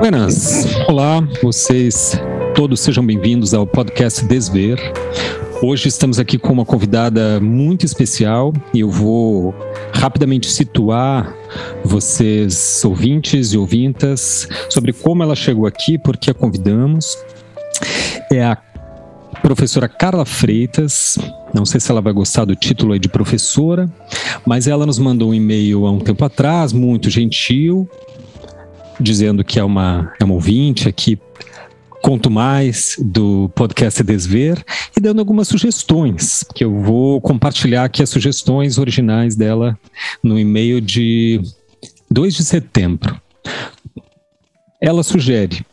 Buenas, olá, vocês todos sejam bem-vindos ao podcast Desver. Hoje estamos aqui com uma convidada muito especial e eu vou rapidamente situar vocês, ouvintes e ouvintas, sobre como ela chegou aqui, por que a convidamos. É a professora Carla Freitas. Não sei se ela vai gostar do título aí de professora, mas ela nos mandou um e-mail há um tempo atrás, muito gentil, dizendo que é uma, é uma ouvinte aqui conto mais do podcast Desver e dando algumas sugestões, que eu vou compartilhar aqui as sugestões originais dela no e-mail de 2 de setembro. Ela sugere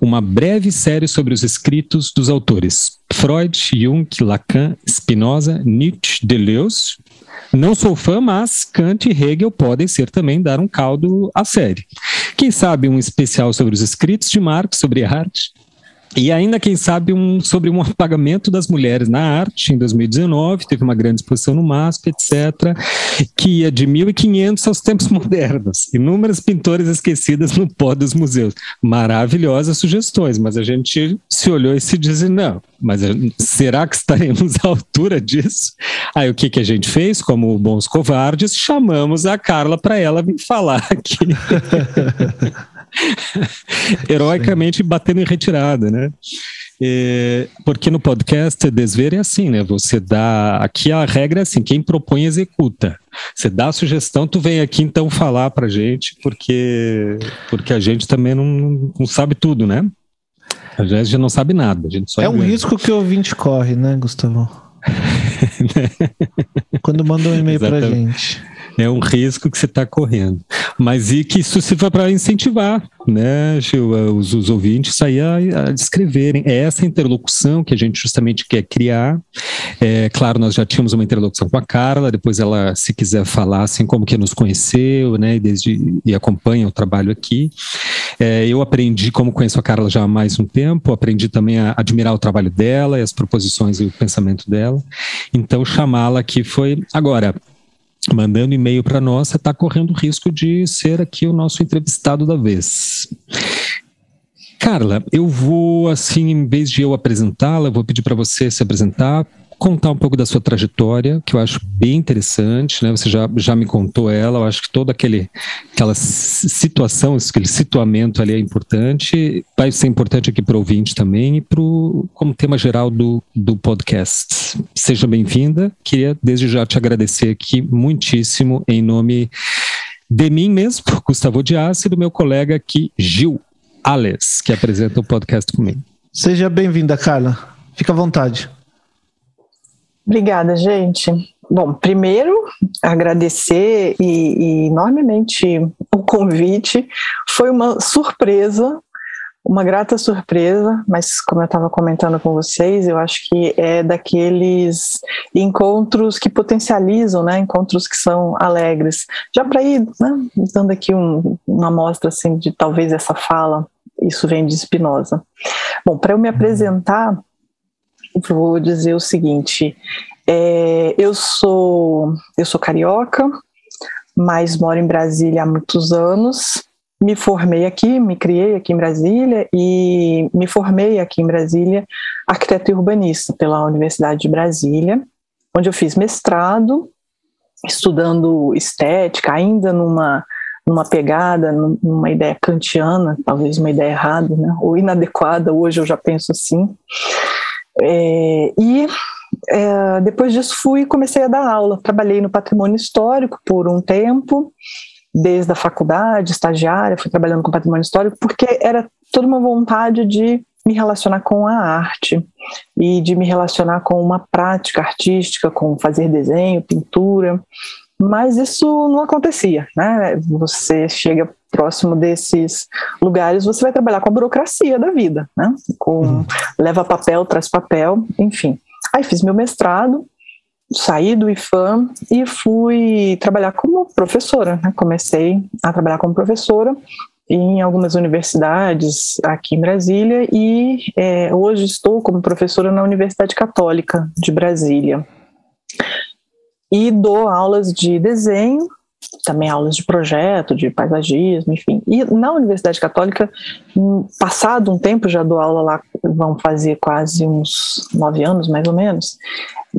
uma breve série sobre os escritos dos autores Freud, Jung, Lacan, Spinoza, Nietzsche, Deleuze. Não sou fã, mas Kant e Hegel podem ser também dar um caldo à série. Quem sabe um especial sobre os escritos de Marx sobre arte, e ainda, quem sabe, um, sobre um apagamento das mulheres na arte, em 2019, teve uma grande exposição no MASP, etc., que ia de 1500 aos tempos modernos. Inúmeras pintoras esquecidas no pó dos museus. Maravilhosas sugestões, mas a gente se olhou e se disse, não, mas será que estaremos à altura disso? Aí o que, que a gente fez? Como bons covardes, chamamos a Carla para ela vir falar aqui. heroicamente batendo em retirada, né? É, porque no podcast Desver é assim, né? Você dá. Aqui a regra é assim: quem propõe executa. Você dá a sugestão, tu vem aqui então falar pra gente, porque, porque a gente também não, não sabe tudo, né? A gente não sabe nada. A gente só é um risco que o ouvinte corre, né, Gustavo? Quando manda um e-mail pra gente é um risco que você está correndo. Mas e que isso sirva para incentivar, né, Gil, os, os ouvintes aí a, a descreverem. É essa interlocução que a gente justamente quer criar. É, claro, nós já tínhamos uma interlocução com a Carla, depois ela, se quiser falar, assim, como que nos conheceu, né, e, desde, e acompanha o trabalho aqui. É, eu aprendi, como conheço a Carla já há mais um tempo, aprendi também a admirar o trabalho dela e as proposições e o pensamento dela. Então, chamá-la aqui foi. Agora, mandando e-mail para nós, você está correndo risco de ser aqui o nosso entrevistado da vez. Carla, eu vou, assim, em vez de eu apresentá-la, vou pedir para você se apresentar, contar um pouco da sua trajetória, que eu acho bem interessante, né? Você já, já me contou ela, eu acho que toda aquele, aquela situação, aquele situamento ali é importante, vai ser importante aqui para o ouvinte também e pro, como tema geral do, do podcast. Seja bem-vinda, queria desde já te agradecer aqui muitíssimo em nome de mim mesmo, Gustavo Dias, e do meu colega aqui, Gil Ales, que apresenta o podcast comigo. Seja bem-vinda, Carla. Fica à vontade. Obrigada, gente. Bom, primeiro agradecer e, e, enormemente o convite. Foi uma surpresa, uma grata surpresa, mas como eu estava comentando com vocês, eu acho que é daqueles encontros que potencializam, né? Encontros que são alegres. Já para ir né, dando aqui um, uma amostra assim de talvez essa fala, isso vem de Spinoza. Bom, para eu me apresentar vou dizer o seguinte: é, eu sou eu sou carioca, mas moro em Brasília há muitos anos. Me formei aqui, me criei aqui em Brasília e me formei aqui em Brasília arquiteto e urbanista pela Universidade de Brasília, onde eu fiz mestrado, estudando estética, ainda numa numa pegada, numa ideia kantiana, talvez uma ideia errada, né? ou inadequada, hoje eu já penso assim. É, e é, depois disso fui comecei a dar aula. Trabalhei no patrimônio histórico por um tempo, desde a faculdade, estagiária, fui trabalhando com patrimônio histórico, porque era toda uma vontade de me relacionar com a arte e de me relacionar com uma prática artística, com fazer desenho, pintura, mas isso não acontecia, né? Você chega próximo desses lugares, você vai trabalhar com a burocracia da vida, né? Com uhum. leva papel, traz papel, enfim. Aí fiz meu mestrado, saí do IFAM e fui trabalhar como professora. Né? Comecei a trabalhar como professora em algumas universidades aqui em Brasília e é, hoje estou como professora na Universidade Católica de Brasília. E dou aulas de desenho também aulas de projeto, de paisagismo, enfim. E na Universidade Católica, hum, passado um tempo, já dou aula lá, vão fazer quase uns nove anos, mais ou menos,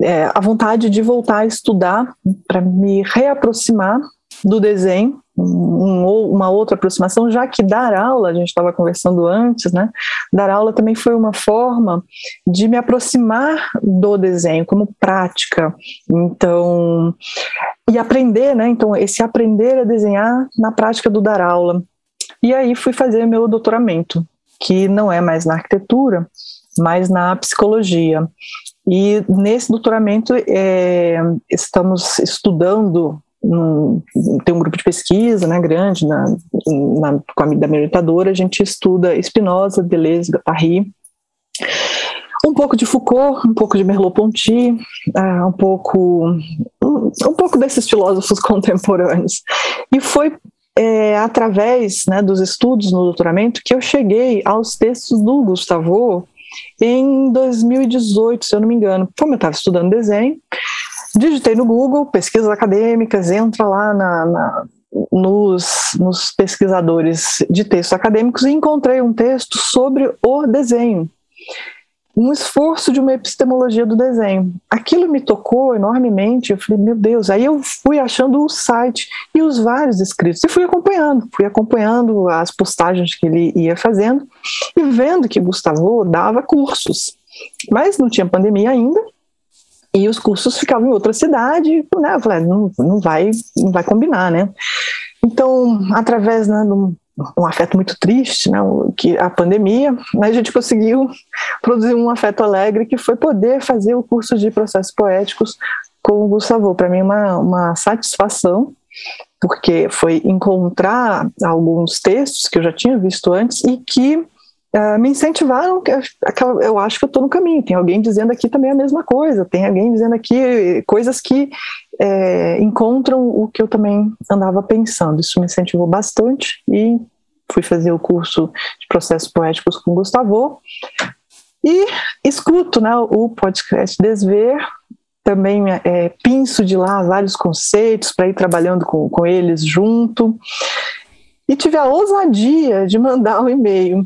é, a vontade de voltar a estudar para me reaproximar do desenho, um, uma outra aproximação, já que dar aula, a gente estava conversando antes, né? Dar aula também foi uma forma de me aproximar do desenho como prática. Então, e aprender, né? Então, esse aprender a desenhar na prática do dar aula. E aí fui fazer meu doutoramento, que não é mais na arquitetura, mas na psicologia. E nesse doutoramento é, estamos estudando num, tem um grupo de pesquisa né, grande na, na, com a da minha orientadora, a gente estuda Spinoza, Deleuze, Guattari, um pouco de Foucault, um pouco de Merleau-Ponty, uh, um pouco um, um, pouco desses filósofos contemporâneos. E foi é, através né, dos estudos no doutoramento que eu cheguei aos textos do Gustavo em 2018, se eu não me engano. Como eu estava estudando desenho, digitei no Google, pesquisas acadêmicas, entra lá na, na nos, nos, pesquisadores de textos acadêmicos e encontrei um texto sobre o desenho. Um esforço de uma epistemologia do desenho. Aquilo me tocou enormemente. Eu falei, meu Deus. Aí eu fui achando o site e os vários escritos e fui acompanhando, fui acompanhando as postagens que ele ia fazendo e vendo que Gustavo dava cursos. Mas não tinha pandemia ainda, e os cursos ficavam em outra cidade, né? Eu falei, não, não, vai, não vai combinar, né? Então, através né, de um, afeto muito triste, né, que a pandemia, né, a gente conseguiu produzir um afeto alegre que foi poder fazer o curso de processos poéticos com o Gustavo. Para mim, uma, uma satisfação, porque foi encontrar alguns textos que eu já tinha visto antes e que Uh, me incentivaram, aquela, eu acho que eu estou no caminho. Tem alguém dizendo aqui também a mesma coisa, tem alguém dizendo aqui coisas que é, encontram o que eu também andava pensando. Isso me incentivou bastante e fui fazer o curso de processos poéticos com Gustavo e escuto né, o podcast Desver. Também é, pinço de lá vários conceitos para ir trabalhando com, com eles junto. E tive a ousadia de mandar um e-mail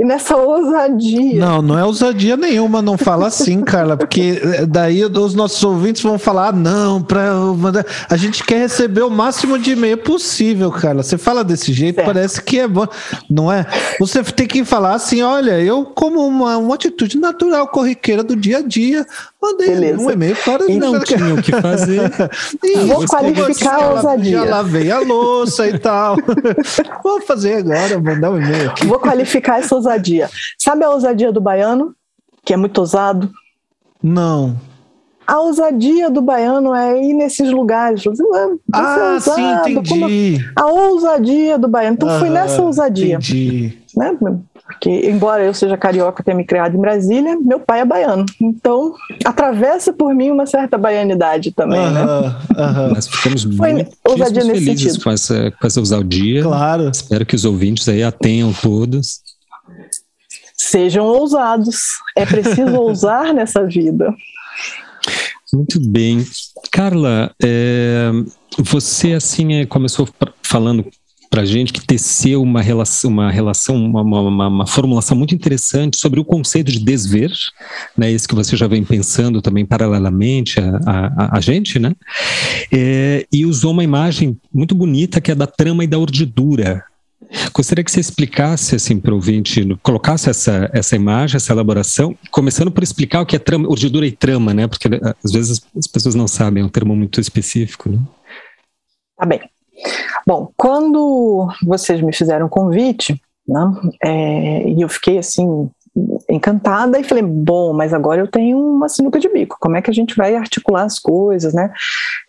e nessa ousadia. Não, não é ousadia nenhuma, não fala assim, Carla, porque eh, daí os nossos ouvintes vão falar: ah, não, para mandar. A gente quer receber o máximo de e-mail possível, Carla. Você fala desse jeito, certo. parece que é bom, não é? Você tem que falar assim: olha, eu, como uma, uma atitude natural, corriqueira do dia a dia, mandei Beleza. um e-mail para e não tinha o que fazer. e Vou qualificar a ousadia. Já lavei a louça e tal. Vou fazer agora, mandar um e-mail aqui. Vou qualificar essa ousadia. Sabe a ousadia do baiano, que é muito ousado? Não. A ousadia do baiano é ir nesses lugares. Assim, ah, é ousado, sim, entendi. A ousadia do baiano. Então, ah, fui nessa ousadia. Entendi. Né? Porque, embora eu seja carioca, tenha me criado em Brasília, meu pai é baiano. Então, atravessa por mim uma certa baianidade também, uh -huh, né? Uh -huh. Nós ficamos muito felizes com essa, com essa ousadia. Claro. Espero que os ouvintes aí atenham todos. Sejam ousados. É preciso ousar nessa vida. Muito bem. Carla, é, você assim é, começou falando para gente que teceu uma relação, uma relação, uma, uma, uma, formulação muito interessante sobre o conceito de desver, né? Esse que você já vem pensando também paralelamente a, a, a gente, né? É, e usou uma imagem muito bonita que é da trama e da urdidura, Gostaria que você explicasse assim para o ouvinte, colocasse essa, essa imagem, essa elaboração, começando por explicar o que é trama, urdidura e trama, né? Porque às vezes as pessoas não sabem, é um termo muito específico, né? Tá bem. Bom, quando vocês me fizeram o convite, né, é, e eu fiquei assim encantada e falei, bom, mas agora eu tenho uma sinuca de bico, como é que a gente vai articular as coisas, né?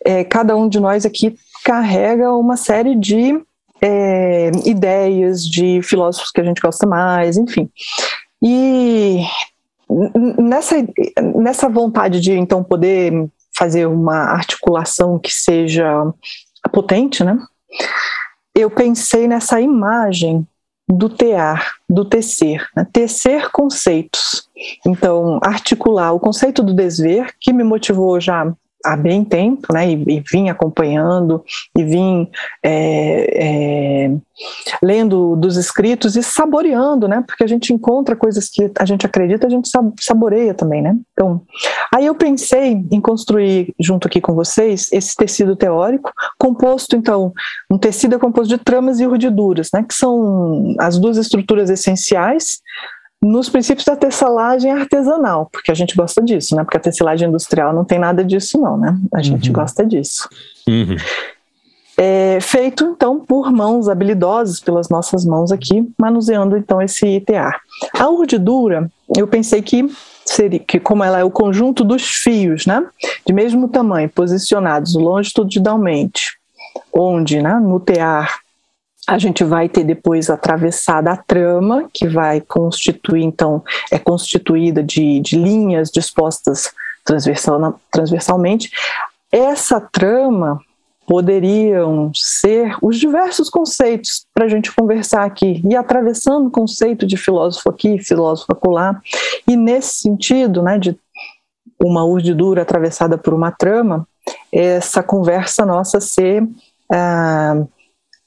É, cada um de nós aqui carrega uma série de é, ideias de filósofos que a gente gosta mais, enfim. E nessa, nessa vontade de então poder fazer uma articulação que seja potente, né? Eu pensei nessa imagem do tear, do tecer, né? tecer conceitos. Então, articular o conceito do desver, que me motivou já há bem tempo, né, e, e vim acompanhando, e vim é, é, lendo dos escritos e saboreando, né, porque a gente encontra coisas que a gente acredita, a gente saboreia também, né. Então, aí eu pensei em construir, junto aqui com vocês, esse tecido teórico, composto, então, um tecido é composto de tramas e urdiduras, né, que são as duas estruturas essenciais nos princípios da tecelagem artesanal, porque a gente gosta disso, né? Porque a tecelagem industrial não tem nada disso, não, né? A gente uhum. gosta disso. Uhum. É feito então por mãos habilidosas, pelas nossas mãos aqui, manuseando então esse ITA. A urdidura, eu pensei que seria que como ela é o conjunto dos fios, né, de mesmo tamanho, posicionados longitudinalmente, onde, né, no tear a gente vai ter depois atravessada a trama, que vai constituir, então, é constituída de, de linhas dispostas transversal, transversalmente. Essa trama poderiam ser os diversos conceitos para a gente conversar aqui, e atravessando o conceito de filósofo aqui, filósofo acolá, e nesse sentido, né, de uma urdidura atravessada por uma trama, essa conversa nossa ser ah,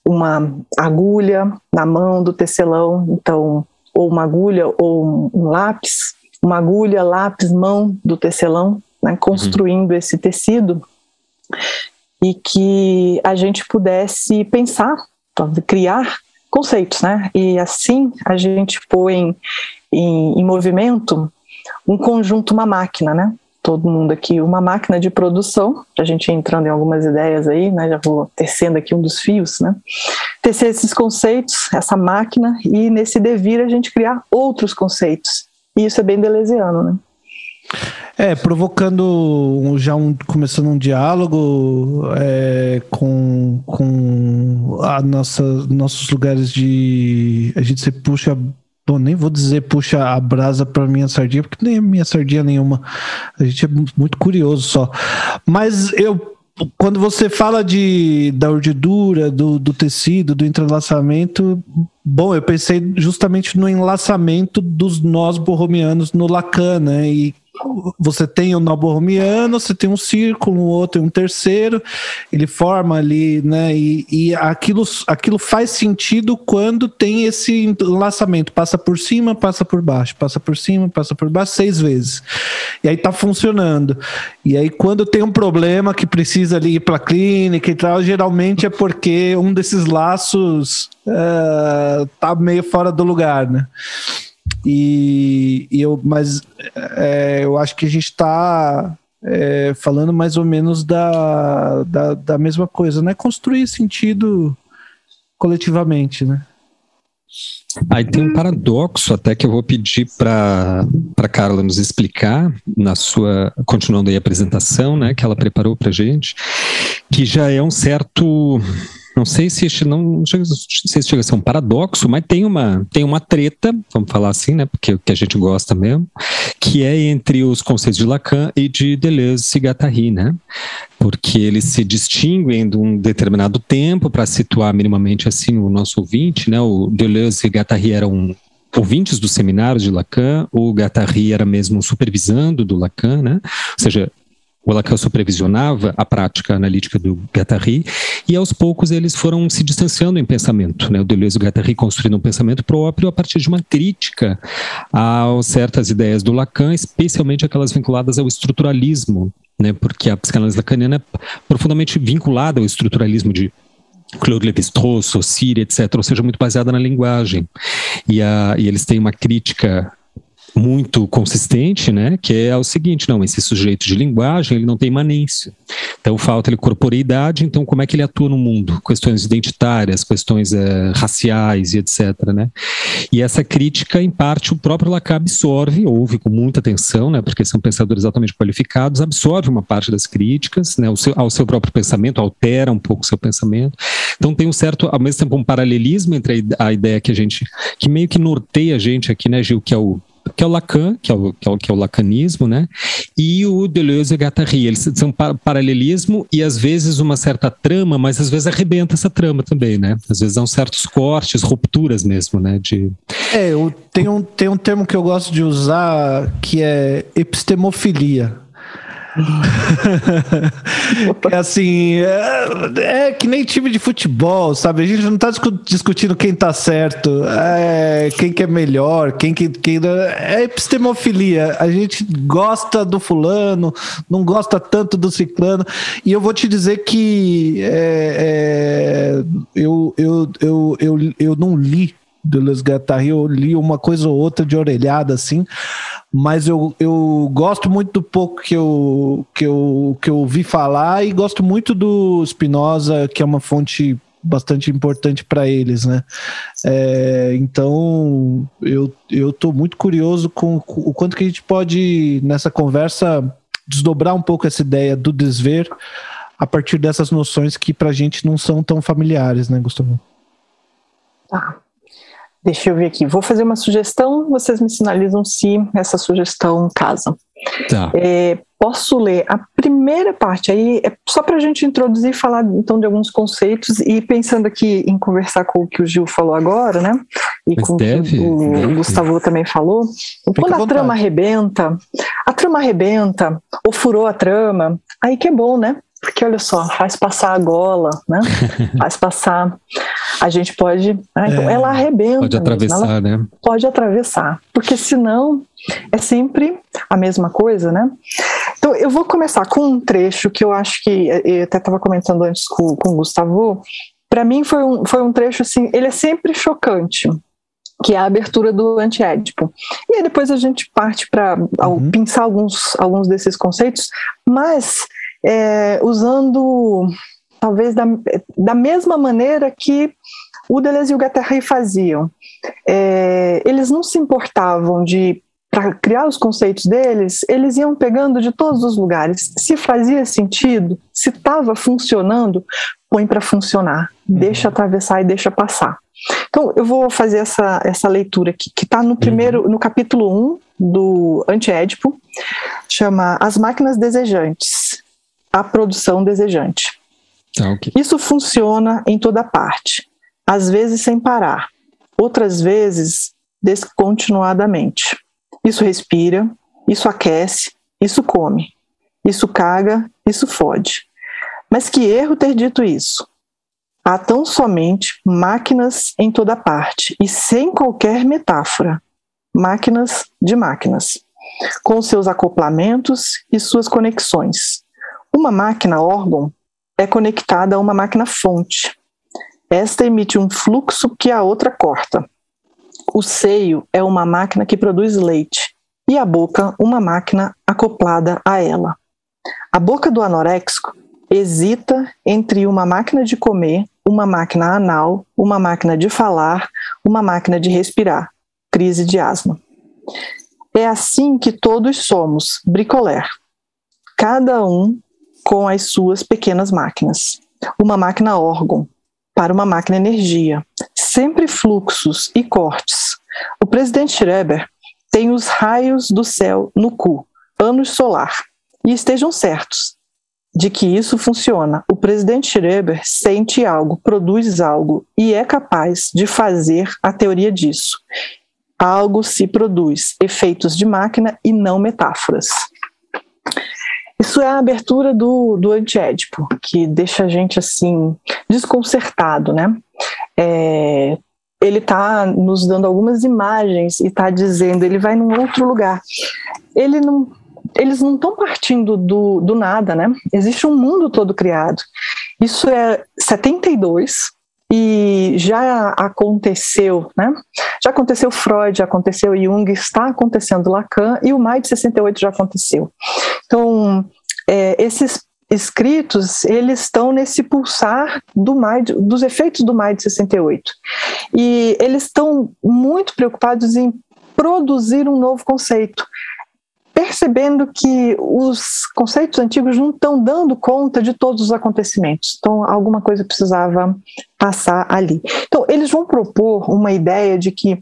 uma agulha na mão do tecelão, então, ou uma agulha ou um lápis, uma agulha, lápis, mão do tecelão, né, construindo uhum. esse tecido, e que a gente pudesse pensar, criar conceitos, né? E assim a gente põe em, em movimento um conjunto, uma máquina, né? Todo mundo aqui uma máquina de produção, a gente entrando em algumas ideias aí, né, já vou tecendo aqui um dos fios, né, tecer esses conceitos, essa máquina, e nesse devir a gente criar outros conceitos, e isso é bem deleuziano, né. É, provocando já um, começando um diálogo é, com, com a nossa, nossos lugares de. A gente se puxa Nem vou dizer puxa a brasa para minha sardinha, porque nem é minha sardinha nenhuma. A gente é muito curioso só. Mas eu quando você fala de da urdidura, do, do tecido, do entrelaçamento, bom, eu pensei justamente no enlaçamento dos nós borromianos no Lacan, né? E você tem o nó borromiano, você tem um círculo, um outro e um terceiro, ele forma ali, né? E, e aquilo, aquilo faz sentido quando tem esse enlaçamento, passa por cima, passa por baixo, passa por cima, passa por baixo, seis vezes. E aí tá funcionando. E aí, quando tem um problema que precisa ali ir para clínica e tal, geralmente é porque um desses laços uh, tá meio fora do lugar, né? E, e eu, mas é, eu acho que a gente está é, falando mais ou menos da, da, da mesma coisa, né? Construir sentido coletivamente, né? Aí tem um paradoxo até que eu vou pedir para para Carla nos explicar na sua continuando aí a apresentação, né, que ela preparou para gente, que já é um certo não sei se não, não chega, se chega a ser um paradoxo, mas tem uma, tem uma treta, vamos falar assim, né? Porque o que a gente gosta mesmo, que é entre os conceitos de Lacan e de Deleuze e Guattari, né? Porque eles se distinguem de um determinado tempo para situar minimamente assim o nosso ouvinte, né? O Deleuze e Guattari eram ouvintes dos seminários de Lacan, o Guattari era mesmo supervisando do Lacan, né? Ou seja, o Lacan supervisionava a prática analítica do Guattari, e aos poucos eles foram se distanciando em pensamento. Né? O Deleuze e o Guattari construindo um pensamento próprio a partir de uma crítica a certas ideias do Lacan, especialmente aquelas vinculadas ao estruturalismo, né? porque a psicanálise lacaniana é profundamente vinculada ao estruturalismo de Claude Lévi-Strauss, etc., ou seja, muito baseada na linguagem. E, a, e eles têm uma crítica muito consistente, né, que é o seguinte, não, esse sujeito de linguagem, ele não tem imanência. Então falta ele corporeidade, então como é que ele atua no mundo? Questões identitárias, questões é, raciais e etc, né? E essa crítica, em parte, o próprio Lacan absorve, ouve com muita atenção, né, porque são pensadores altamente qualificados, absorve uma parte das críticas, né, ao seu, ao seu próprio pensamento, altera um pouco o seu pensamento. Então tem um certo, ao mesmo tempo, um paralelismo entre a, ideia que a gente, que meio que norteia a gente aqui, né, Gil, que é o que é o Lacan, que é o, que é o, que é o lacanismo, né? E o Deleuze e Guattari, eles são paralelismo e às vezes uma certa trama, mas às vezes arrebenta essa trama também, né? Às vezes há certos cortes, rupturas mesmo, né? De... É, eu, um, tem um termo que eu gosto de usar que é epistemofilia. é assim, é, é, que nem time de futebol, sabe? A gente não tá discutindo quem tá certo, é, quem que é melhor, quem que. Quem, é epistemofilia. A gente gosta do fulano, não gosta tanto do ciclano. E eu vou te dizer que é, é eu, eu, eu, eu, eu não li Deleuze Guattari, eu li uma coisa ou outra de orelhada, assim, mas eu, eu gosto muito do pouco que eu, que, eu, que eu ouvi falar e gosto muito do Spinoza, que é uma fonte bastante importante para eles, né? É, então eu eu estou muito curioso com, com, o quanto que a gente pode nessa conversa desdobrar um pouco essa ideia do desver a partir dessas noções que para a gente não são tão familiares, né, Gustavo? Tá. Deixa eu ver aqui. Vou fazer uma sugestão, vocês me sinalizam se essa sugestão casa. Tá. É, posso ler a primeira parte aí, é só para a gente introduzir e falar então de alguns conceitos e pensando aqui em conversar com o que o Gil falou agora, né? E Mas com deve, o que o Gustavo também falou. Quando a trama arrebenta, a trama arrebenta, ou furou a trama, aí que é bom, né? Porque olha só, faz passar a gola, né? faz passar. A gente pode. Né? Então, é, ela arrebenta. Pode atravessar, né? Pode atravessar. Porque senão é sempre a mesma coisa, né? Então, eu vou começar com um trecho que eu acho que. Eu até estava comentando antes com, com o Gustavo. Para mim, foi um, foi um trecho assim. Ele é sempre chocante que é a abertura do antiédipo. E aí depois a gente parte para uhum. pensar alguns, alguns desses conceitos, mas é, usando talvez da, da mesma maneira que o Deleuze e o Guattari faziam. É, eles não se importavam de para criar os conceitos deles, eles iam pegando de todos os lugares. Se fazia sentido, se estava funcionando, põe para funcionar, uhum. deixa atravessar e deixa passar. Então, eu vou fazer essa, essa leitura aqui, que está no primeiro, uhum. no capítulo 1 do Antiédipo, chama As Máquinas Desejantes a produção desejante. Ah, okay. Isso funciona em toda parte, às vezes sem parar, outras vezes descontinuadamente. Isso respira, isso aquece, isso come, isso caga, isso fode. Mas que erro ter dito isso. Há tão somente máquinas em toda parte e sem qualquer metáfora. Máquinas de máquinas, com seus acoplamentos e suas conexões, uma máquina órgão é conectada a uma máquina fonte. Esta emite um fluxo que a outra corta. O seio é uma máquina que produz leite e a boca uma máquina acoplada a ela. A boca do anoréxico hesita entre uma máquina de comer, uma máquina anal, uma máquina de falar, uma máquina de respirar. Crise de asma. É assim que todos somos, bricolé. Cada um com as suas pequenas máquinas. Uma máquina órgão para uma máquina energia. Sempre fluxos e cortes. O presidente Schreber tem os raios do céu no cu, anos solar. E estejam certos de que isso funciona. O presidente Schreber sente algo, produz algo e é capaz de fazer a teoria disso. Algo se produz, efeitos de máquina e não metáforas. Isso é a abertura do, do antiédipo, que deixa a gente assim desconcertado, né? É, ele está nos dando algumas imagens e está dizendo ele vai num outro lugar. Ele não, eles não estão partindo do, do nada, né? Existe um mundo todo criado. Isso é 72 e já aconteceu, né? Já aconteceu Freud, já aconteceu Jung, está acontecendo Lacan e o maio de 68 já aconteceu. Então, é, esses escritos, eles estão nesse pulsar do maio, dos efeitos do maio de 68. E eles estão muito preocupados em produzir um novo conceito, percebendo que os conceitos antigos não estão dando conta de todos os acontecimentos. Então, alguma coisa precisava passar ali. Então, eles vão propor uma ideia de que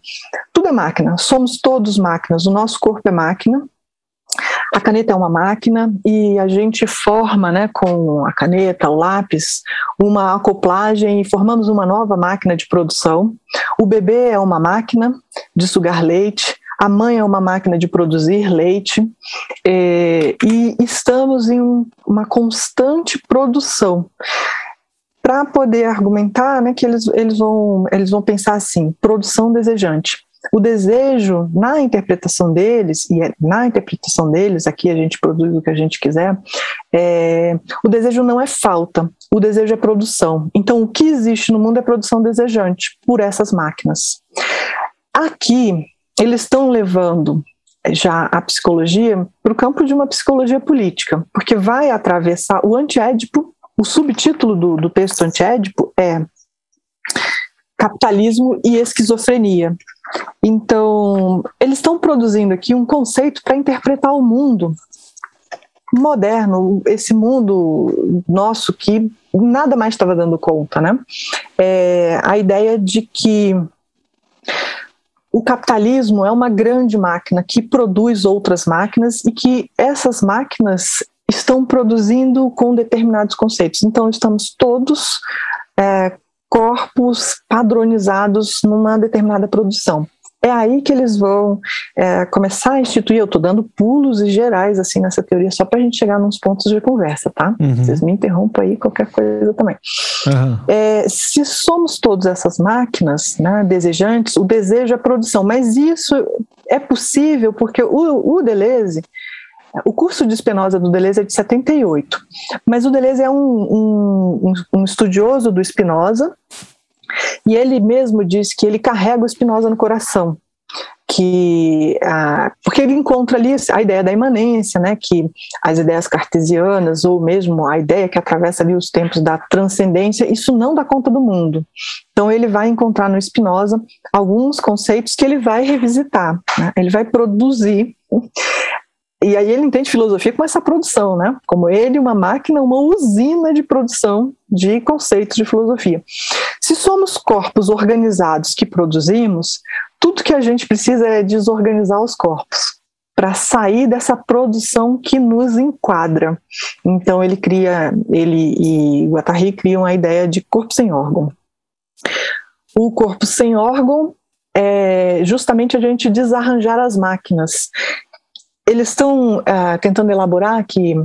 tudo é máquina, somos todos máquinas, o nosso corpo é máquina, a caneta é uma máquina e a gente forma, né, com a caneta, o lápis, uma acoplagem e formamos uma nova máquina de produção. O bebê é uma máquina de sugar leite, a mãe é uma máquina de produzir leite, é, e estamos em um, uma constante produção. Para poder argumentar, né, que eles, eles, vão, eles vão pensar assim: produção desejante. O desejo, na interpretação deles, e é na interpretação deles, aqui a gente produz o que a gente quiser, é, o desejo não é falta, o desejo é produção. Então, o que existe no mundo é produção desejante por essas máquinas. Aqui, eles estão levando já a psicologia para o campo de uma psicologia política, porque vai atravessar o antiédipo, o subtítulo do, do texto antiédipo é capitalismo e esquizofrenia. Então, eles estão produzindo aqui um conceito para interpretar o mundo moderno, esse mundo nosso que nada mais estava dando conta, né? É a ideia de que o capitalismo é uma grande máquina que produz outras máquinas e que essas máquinas estão produzindo com determinados conceitos. Então, estamos todos é, corpos padronizados numa determinada produção. É aí que eles vão é, começar a instituir. Eu estou dando pulos e gerais assim nessa teoria, só para a gente chegar nos pontos de conversa, tá? Uhum. Vocês me interrompam aí, qualquer coisa também. Uhum. É, se somos todas essas máquinas né, desejantes, o desejo é produção, mas isso é possível porque o, o Deleuze o curso de Spinoza do Deleuze é de 78, mas o Deleuze é um, um, um estudioso do Spinoza e ele mesmo diz que ele carrega o Spinoza no coração que ah, porque ele encontra ali a ideia da imanência, né, que as ideias cartesianas ou mesmo a ideia que atravessa ali os tempos da transcendência, isso não dá conta do mundo. Então ele vai encontrar no Spinoza alguns conceitos que ele vai revisitar, né, ele vai produzir e aí ele entende filosofia como essa produção, né? Como ele, uma máquina, uma usina de produção de conceitos de filosofia. Se somos corpos organizados que produzimos, tudo que a gente precisa é desorganizar os corpos para sair dessa produção que nos enquadra. Então ele cria, ele e o Atari criam a ideia de corpo sem órgão. O corpo sem órgão é justamente a gente desarranjar as máquinas eles estão uh, tentando elaborar que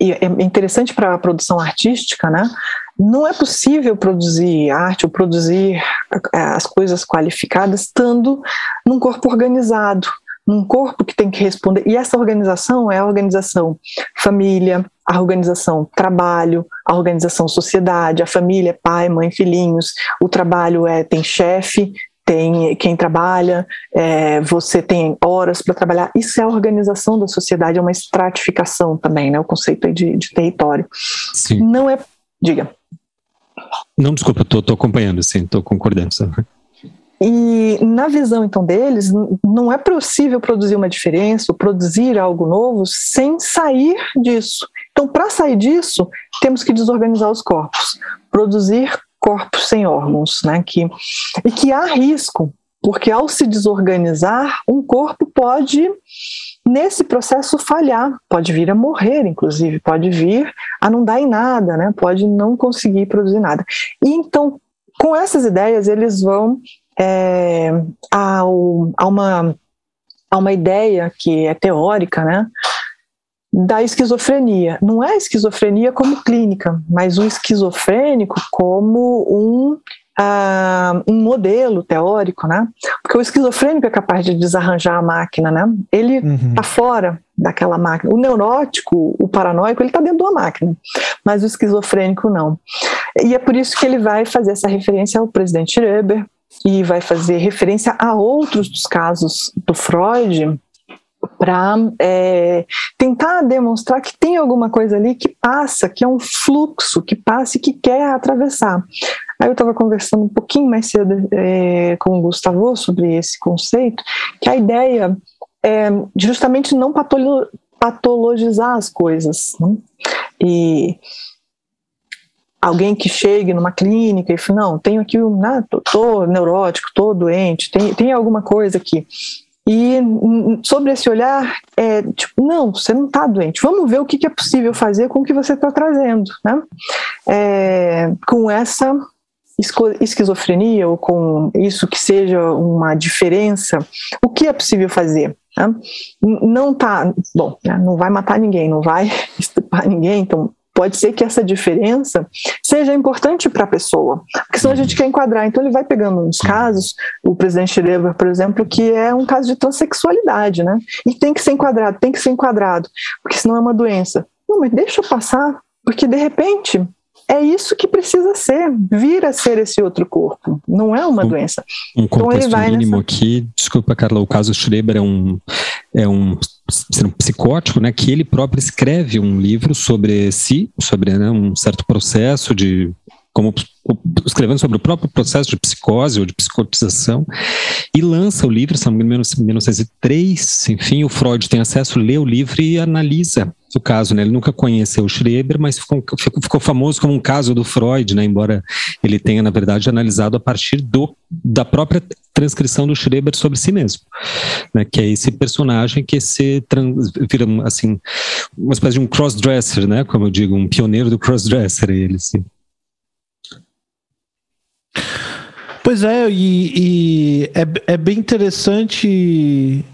e é interessante para a produção artística, né? Não é possível produzir arte ou produzir eh, as coisas qualificadas estando num corpo organizado, num corpo que tem que responder. E essa organização é a organização família, a organização trabalho, a organização sociedade, a família, pai, mãe, filhinhos. O trabalho é tem chefe, tem quem trabalha, é, você tem horas para trabalhar. Isso é a organização da sociedade, é uma estratificação também, né? O conceito de, de território. Sim. Não é. Diga. Não, desculpa, estou acompanhando, sim, estou concordando. Sabe? E na visão então deles, não é possível produzir uma diferença, produzir algo novo sem sair disso. Então, para sair disso, temos que desorganizar os corpos, produzir corpos sem órgãos, né? Que, e que há risco, porque ao se desorganizar, um corpo pode, nesse processo, falhar, pode vir a morrer, inclusive, pode vir a não dar em nada, né? Pode não conseguir produzir nada. E então, com essas ideias, eles vão é, ao, a, uma, a uma ideia que é teórica, né? Da esquizofrenia. Não é a esquizofrenia como clínica, mas o esquizofrênico como um, uh, um modelo teórico, né? Porque o esquizofrênico é capaz de desarranjar a máquina, né? Ele está uhum. Tá fora daquela máquina. O neurótico, o paranoico, ele está dentro de uma máquina, mas o esquizofrênico não. E é por isso que ele vai fazer essa referência ao presidente Schreber e vai fazer referência a outros dos casos do Freud, para é, tentar demonstrar que tem alguma coisa ali que passa, que é um fluxo que passa e que quer atravessar. Aí eu estava conversando um pouquinho mais cedo é, com o Gustavo sobre esse conceito, que a ideia é justamente não patolo patologizar as coisas. Né? E alguém que chegue numa clínica e fala, não, tenho aqui um, né, tô, tô neurótico, tô doente, tem, tem alguma coisa aqui. E sobre esse olhar, é tipo, não, você não está doente. Vamos ver o que, que, é possível fazer com o que você está trazendo, né? É, com essa esquizofrenia ou com isso que seja uma diferença, o que é possível fazer? Né? Não tá, bom, né, não vai matar ninguém, não vai estupar ninguém, então pode ser que essa diferença seja importante para a pessoa, porque senão a gente quer enquadrar. Então ele vai pegando uns casos, o presidente Schreiber, por exemplo, que é um caso de transexualidade, né? E tem que ser enquadrado, tem que ser enquadrado, porque senão é uma doença. Não, mas deixa eu passar, porque de repente é isso que precisa ser, vir a ser esse outro corpo, não é uma um, doença. Um então ele vai mínimo nessa... aqui, desculpa Carla, o caso Schreiber é um, é um ser um psicótico, né, que ele próprio escreve um livro sobre si, sobre né, um certo processo de como escrevendo sobre o próprio processo de psicose ou de psicotização, e lança o livro, em 1903, enfim, o Freud tem acesso, lê o livro e analisa o caso, né? Ele nunca conheceu Schreber, mas ficou, ficou, famoso como um caso do Freud, né? Embora ele tenha, na verdade, analisado a partir do, da própria transcrição do Schreber sobre si mesmo, né? Que é esse personagem que se trans, vira, assim, uma espécie de um crossdresser, né? Como eu digo, um pioneiro do crossdresser, ele, sim. Pois é, e, e é, é bem interessante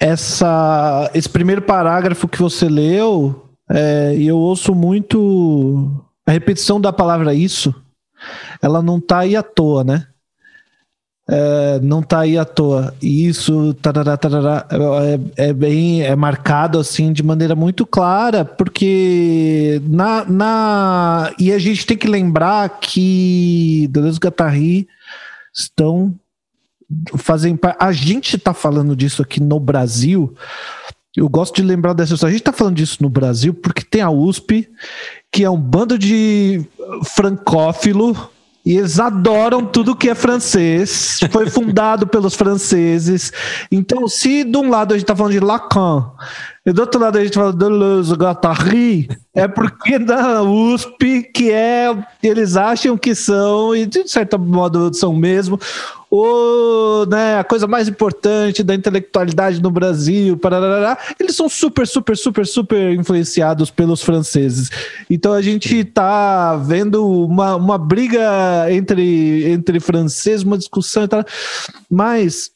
essa, esse primeiro parágrafo que você leu. É, e eu ouço muito a repetição da palavra isso. Ela não está aí à toa, né? É, não está aí à toa. E isso tarará, tarará, é, é, bem é marcado assim de maneira muito clara, porque na, na e a gente tem que lembrar que Deleuze Guattari estão fazem a gente está falando disso aqui no Brasil. Eu gosto de lembrar dessa história. A gente está falando disso no Brasil porque tem a USP, que é um bando de francófilo e eles adoram tudo que é francês. Foi fundado pelos franceses. Então, se de um lado a gente está falando de Lacan e do outro lado a gente fala Deleuze, Guattari, é porque na USP que é eles acham que são e de certo modo são mesmo o, né, a coisa mais importante da intelectualidade no Brasil, parará, eles são super, super, super, super influenciados pelos franceses. Então a gente está vendo uma, uma briga entre, entre franceses, uma discussão e tal, mas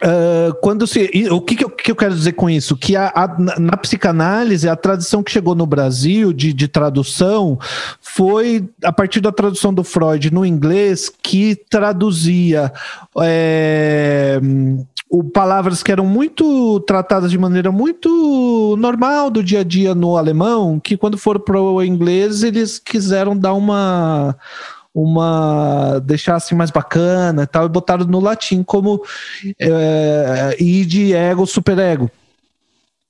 Uh, quando se, o que, que, eu, que, eu, quero dizer com isso? Que a, a, na psicanálise, a tradição que chegou no Brasil de, de, tradução foi a partir da tradução do Freud no inglês, que traduzia é, o, palavras que eram muito tratadas de maneira muito normal do dia a dia no alemão, que quando foram para o inglês eles quiseram dar uma uma deixar assim mais bacana e tal, e botaram no latim como é, id, ego, superego,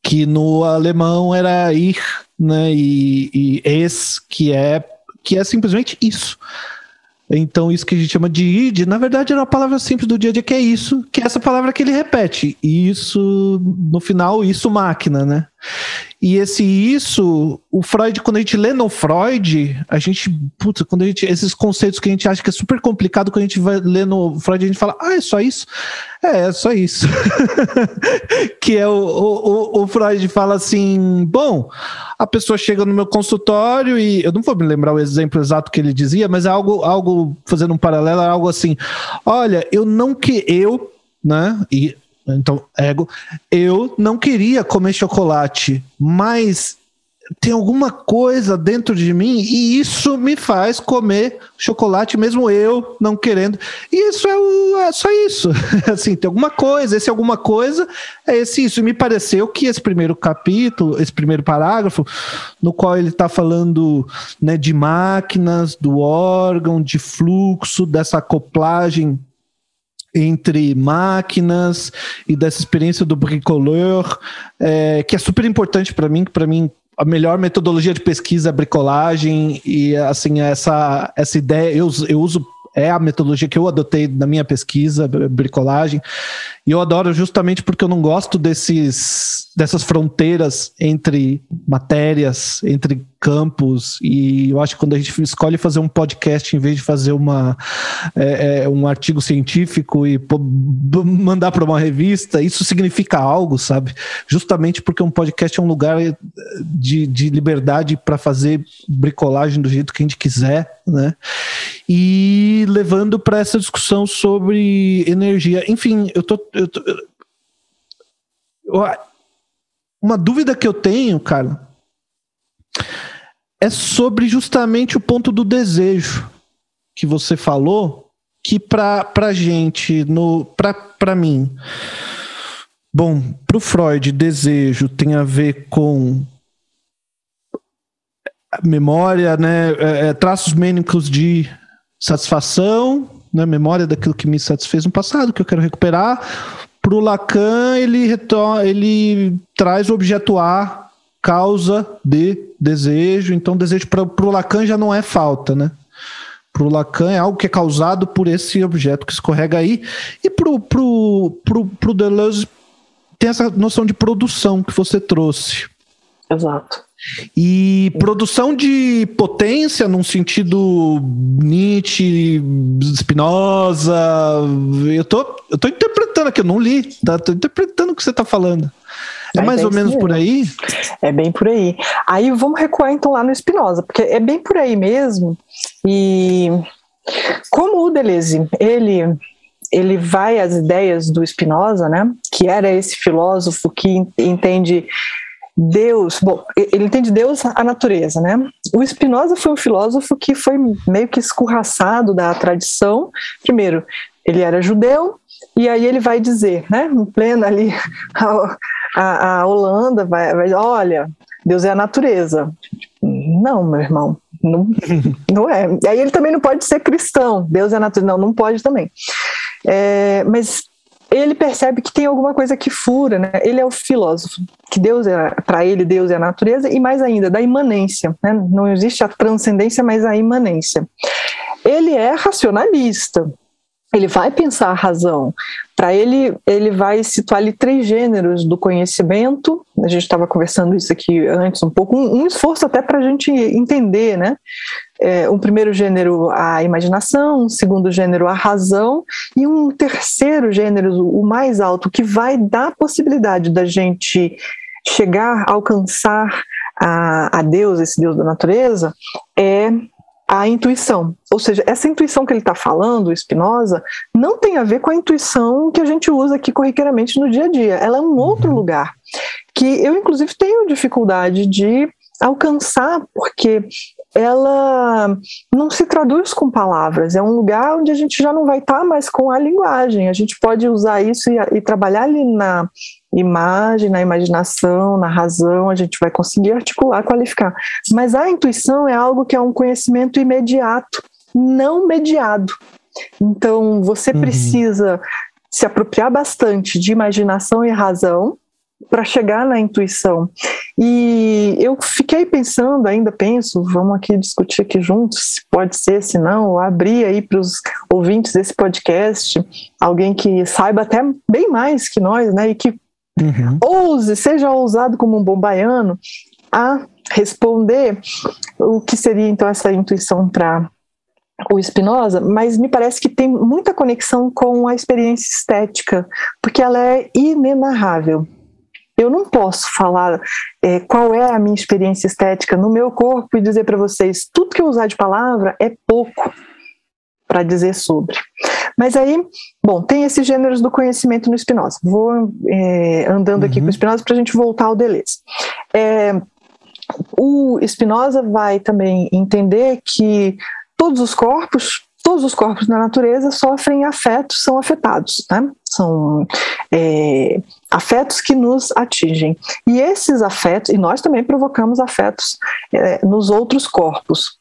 que no alemão era ir, né, e, e es, que é que é simplesmente isso. Então, isso que a gente chama de id, na verdade, era uma palavra simples do dia a dia, que é isso, que é essa palavra que ele repete. Isso, no final, isso máquina, né? E esse isso, o Freud, quando a gente lê no Freud, a gente, putz, quando a gente, esses conceitos que a gente acha que é super complicado, quando a gente vai ler no Freud, a gente fala, ah, é só isso? É, é só isso. que é o, o, o Freud fala assim, bom, a pessoa chega no meu consultório e eu não vou me lembrar o exemplo exato que ele dizia, mas é algo, algo fazendo um paralelo, é algo assim, olha, eu não que eu, né, e então, ego. Eu não queria comer chocolate, mas tem alguma coisa dentro de mim e isso me faz comer chocolate mesmo eu não querendo. E isso é, o, é só isso. assim, tem alguma coisa, esse alguma coisa é esse isso. E me pareceu que esse primeiro capítulo, esse primeiro parágrafo, no qual ele está falando né, de máquinas, do órgão, de fluxo, dessa acoplagem entre máquinas e dessa experiência do bricoleur, é, que é super importante para mim, que para mim a melhor metodologia de pesquisa é bricolagem e assim essa essa ideia eu, eu uso é a metodologia que eu adotei na minha pesquisa, bricolagem. E eu adoro justamente porque eu não gosto desses, dessas fronteiras entre matérias, entre campos. E eu acho que quando a gente escolhe fazer um podcast em vez de fazer uma, é, é, um artigo científico e mandar para uma revista, isso significa algo, sabe? Justamente porque um podcast é um lugar de, de liberdade para fazer bricolagem do jeito que a gente quiser, né? e levando para essa discussão sobre energia. Enfim, eu tô, eu tô uma dúvida que eu tenho, cara, é sobre justamente o ponto do desejo que você falou, que para pra gente, no, pra, pra mim, bom, pro Freud, desejo tem a ver com memória, né, é, é, traços mênicos de satisfação, né, memória daquilo que me satisfez no passado, que eu quero recuperar. Pro Lacan, ele, ele traz o objeto A, causa de desejo. Então, desejo para o Lacan já não é falta, né? Para o Lacan é algo que é causado por esse objeto que escorrega aí. E para o Deleuze tem essa noção de produção que você trouxe. Exato. E produção de potência num sentido Nietzsche, Spinoza. Eu tô, eu tô interpretando aqui, eu não li, tá? Tô interpretando o que você tá falando. É mais ou menos por aí? É bem por aí. Aí vamos recuar então lá no Spinoza, porque é bem por aí mesmo. E como o Deleuze, ele ele vai às ideias do Spinoza, né? Que era esse filósofo que entende Deus, bom, ele entende Deus a natureza, né? O Spinoza foi um filósofo que foi meio que escorraçado da tradição. Primeiro, ele era judeu, e aí ele vai dizer, né, em plena ali, a, a Holanda vai, vai, olha, Deus é a natureza. Não, meu irmão, não, não é. E aí ele também não pode ser cristão, Deus é a natureza. Não, não pode também. É, mas ele percebe que tem alguma coisa que fura, né? Ele é o filósofo, que Deus é, para ele, Deus é a natureza, e mais ainda, da imanência, né? Não existe a transcendência, mas a imanência. Ele é racionalista, ele vai pensar a razão. Para ele, ele vai situar ali três gêneros do conhecimento. A gente estava conversando isso aqui antes um pouco, um, um esforço até para a gente entender, né? É, um primeiro gênero, a imaginação, um segundo gênero, a razão, e um terceiro gênero, o mais alto, que vai dar a possibilidade da gente chegar, alcançar a, a Deus, esse Deus da natureza, é a intuição. Ou seja, essa intuição que ele está falando, Spinoza, não tem a ver com a intuição que a gente usa aqui corriqueiramente no dia a dia. Ela é um outro uhum. lugar que eu, inclusive, tenho dificuldade de alcançar, porque ela não se traduz com palavras, é um lugar onde a gente já não vai estar tá mais com a linguagem, a gente pode usar isso e, e trabalhar ali na, imagem, na imaginação, na razão, a gente vai conseguir articular, qualificar. Mas a intuição é algo que é um conhecimento imediato, não mediado. Então, você uhum. precisa se apropriar bastante de imaginação e razão para chegar na intuição. E eu fiquei pensando, ainda penso, vamos aqui discutir aqui juntos, se pode ser, se não, abrir aí para os ouvintes desse podcast, alguém que saiba até bem mais que nós, né, e que Uhum. Ouse, seja ousado como um bom baiano a responder o que seria então essa intuição para o Spinoza, mas me parece que tem muita conexão com a experiência estética, porque ela é inenarrável. Eu não posso falar é, qual é a minha experiência estética no meu corpo e dizer para vocês tudo que eu usar de palavra é pouco para dizer sobre. Mas aí, bom, tem esses gêneros do conhecimento no Spinoza. Vou é, andando aqui uhum. com o Spinoza para a gente voltar ao Deleuze. É, o Spinoza vai também entender que todos os corpos, todos os corpos na natureza sofrem afetos, são afetados, né? São é, afetos que nos atingem. E esses afetos, e nós também provocamos afetos é, nos outros corpos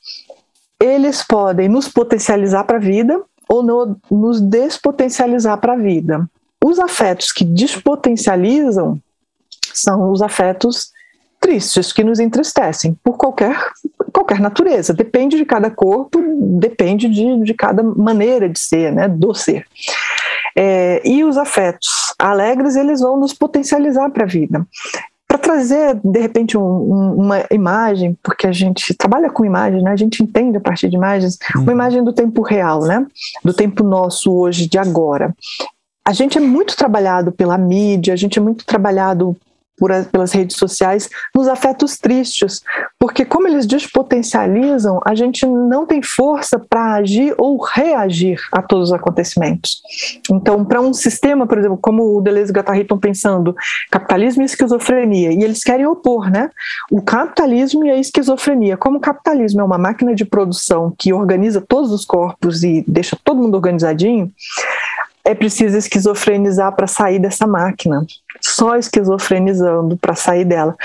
eles podem nos potencializar para a vida ou no, nos despotencializar para a vida. Os afetos que despotencializam são os afetos tristes, que nos entristecem, por qualquer, qualquer natureza. Depende de cada corpo, depende de, de cada maneira de ser, né, do ser. É, e os afetos alegres, eles vão nos potencializar para a vida trazer de repente um, um, uma imagem, porque a gente trabalha com imagens, né? A gente entende a partir de imagens, uma uhum. imagem do tempo real, né? Do tempo nosso hoje, de agora. A gente é muito trabalhado pela mídia, a gente é muito trabalhado por, pelas redes sociais nos afetos tristes, porque como eles despotencializam, a gente não tem força para agir ou reagir a todos os acontecimentos. Então, para um sistema, por exemplo, como o Deleuze e Guattari estão pensando, capitalismo e esquizofrenia, e eles querem opor, né? O capitalismo e a esquizofrenia. Como o capitalismo é uma máquina de produção que organiza todos os corpos e deixa todo mundo organizadinho, é preciso esquizofrenizar para sair dessa máquina. Só esquizofrenizando para sair dela.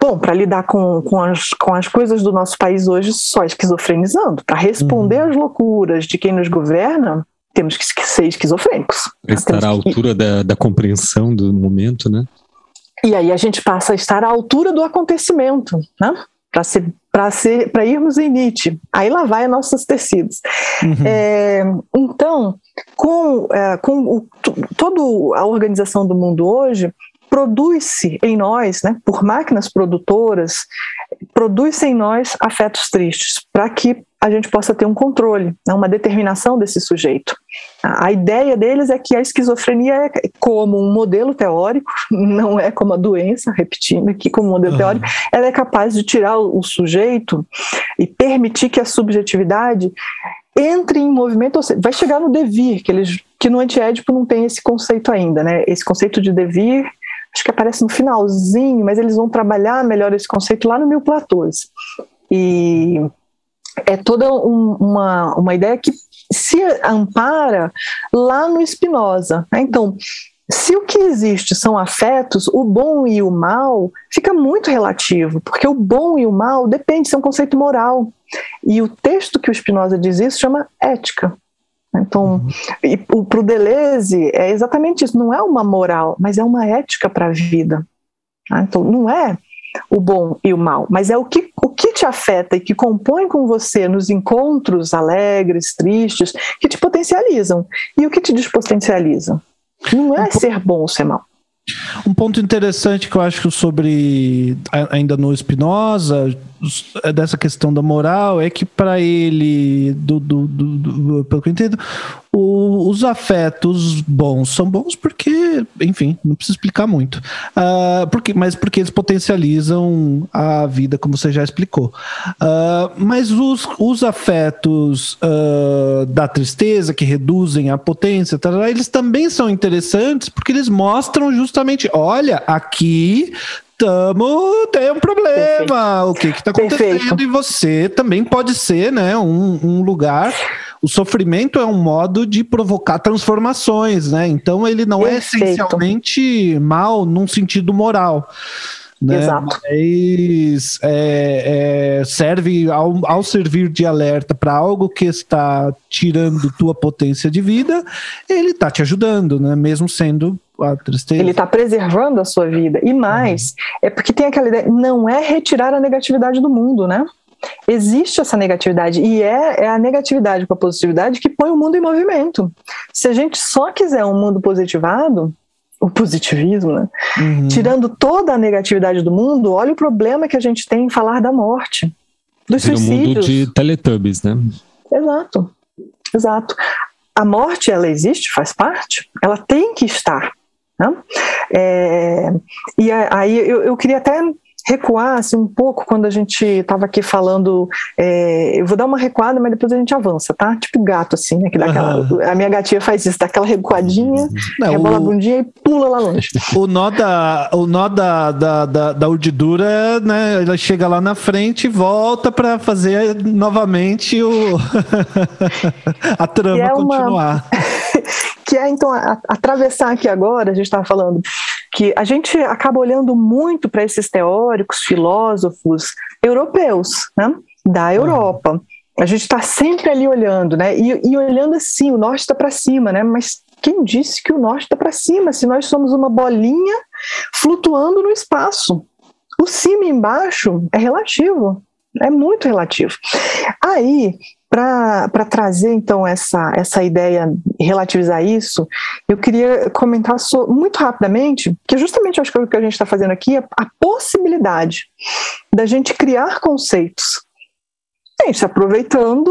Bom, para lidar com, com, as, com as coisas do nosso país hoje, só esquizofrenizando. Para responder uhum. às loucuras de quem nos governa, temos que ser esquizofrênicos. Estar à altura que... da, da compreensão do momento, né? E aí a gente passa a estar à altura do acontecimento, né? Para ser para ser para irmos em Nietzsche. Aí lá vai nossos tecidos. Uhum. É, então, com, é, com o, toda a organização do mundo hoje, produz-se em nós, né, por máquinas produtoras, produz-se em nós afetos tristes, para que a gente possa ter um controle, né, uma determinação desse sujeito. A ideia deles é que a esquizofrenia é como um modelo teórico, não é como a doença, repetindo aqui como um modelo uhum. teórico, ela é capaz de tirar o sujeito e permitir que a subjetividade entre em movimento, ou seja, vai chegar no devir, que, eles, que no antiédipo não tem esse conceito ainda, né? Esse conceito de devir acho que aparece no finalzinho, mas eles vão trabalhar melhor esse conceito lá no Mil Platôs. E é toda um, uma, uma ideia que se ampara lá no Spinoza. Né? Então, se o que existe são afetos, o bom e o mal fica muito relativo, porque o bom e o mal depende, é um conceito moral. E o texto que o Spinoza diz isso chama ética. Então, uhum. para o Deleuze é exatamente isso, não é uma moral, mas é uma ética para a vida. Tá? Então, não é o bom e o mal, mas é o que, o que te afeta e que compõe com você nos encontros alegres, tristes, que te potencializam. E o que te despotencializa? Não é ser bom ou ser mal. Um ponto interessante que eu acho sobre, ainda no Spinoza, dessa questão da moral, é que para ele, do, do, do, do, pelo que eu entendo, o, os afetos bons são bons porque, enfim, não precisa explicar muito. Uh, porque, mas porque eles potencializam a vida, como você já explicou. Uh, mas os, os afetos uh, da tristeza, que reduzem a potência, tá, eles também são interessantes porque eles mostram justamente: olha, aqui tamo, tem um problema. Perfeito. O que que tá acontecendo? Perfeito. E você também pode ser, né, um, um lugar o sofrimento é um modo de provocar transformações, né? Então ele não é Perfeito. é essencialmente mal num sentido moral. Né? Exato. Mas é, é, serve ao, ao servir de alerta para algo que está tirando tua potência de vida, ele está te ajudando, né? Mesmo sendo a tristeza. Ele está preservando a sua vida. E mais, uhum. é porque tem aquela ideia, não é retirar a negatividade do mundo, né? Existe essa negatividade e é, é a negatividade com a positividade que põe o mundo em movimento. Se a gente só quiser um mundo positivado, o positivismo, né? Uhum. Tirando toda a negatividade do mundo, olha o problema que a gente tem em falar da morte, dos Vira suicídios. mundo de Teletubbies, né? Exato, exato. A morte, ela existe, faz parte, ela tem que estar. Né? É, e aí eu, eu queria até recuasse um pouco quando a gente estava aqui falando. É, eu vou dar uma recuada, mas depois a gente avança, tá? Tipo gato, assim, né? Que dá aquela, uhum. A minha gatinha faz isso, dá aquela recuadinha, Não, rebola o, a bundinha e pula lá longe. O nó da, o nó da, da, da, da urdidura, né? Ela chega lá na frente e volta para fazer novamente o a trama é continuar. Uma... que é, então, a, atravessar aqui agora, a gente estava falando que a gente acaba olhando muito para esses teóricos, filósofos europeus, né, da Europa. A gente está sempre ali olhando, né, e, e olhando assim, o norte está para cima, né, mas quem disse que o norte está para cima? Se nós somos uma bolinha flutuando no espaço. O cima e embaixo é relativo, é muito relativo. Aí para trazer então essa, essa ideia, relativizar isso, eu queria comentar so, muito rapidamente, que justamente acho que o que a gente está fazendo aqui é a possibilidade da gente criar conceitos. Gente aproveitando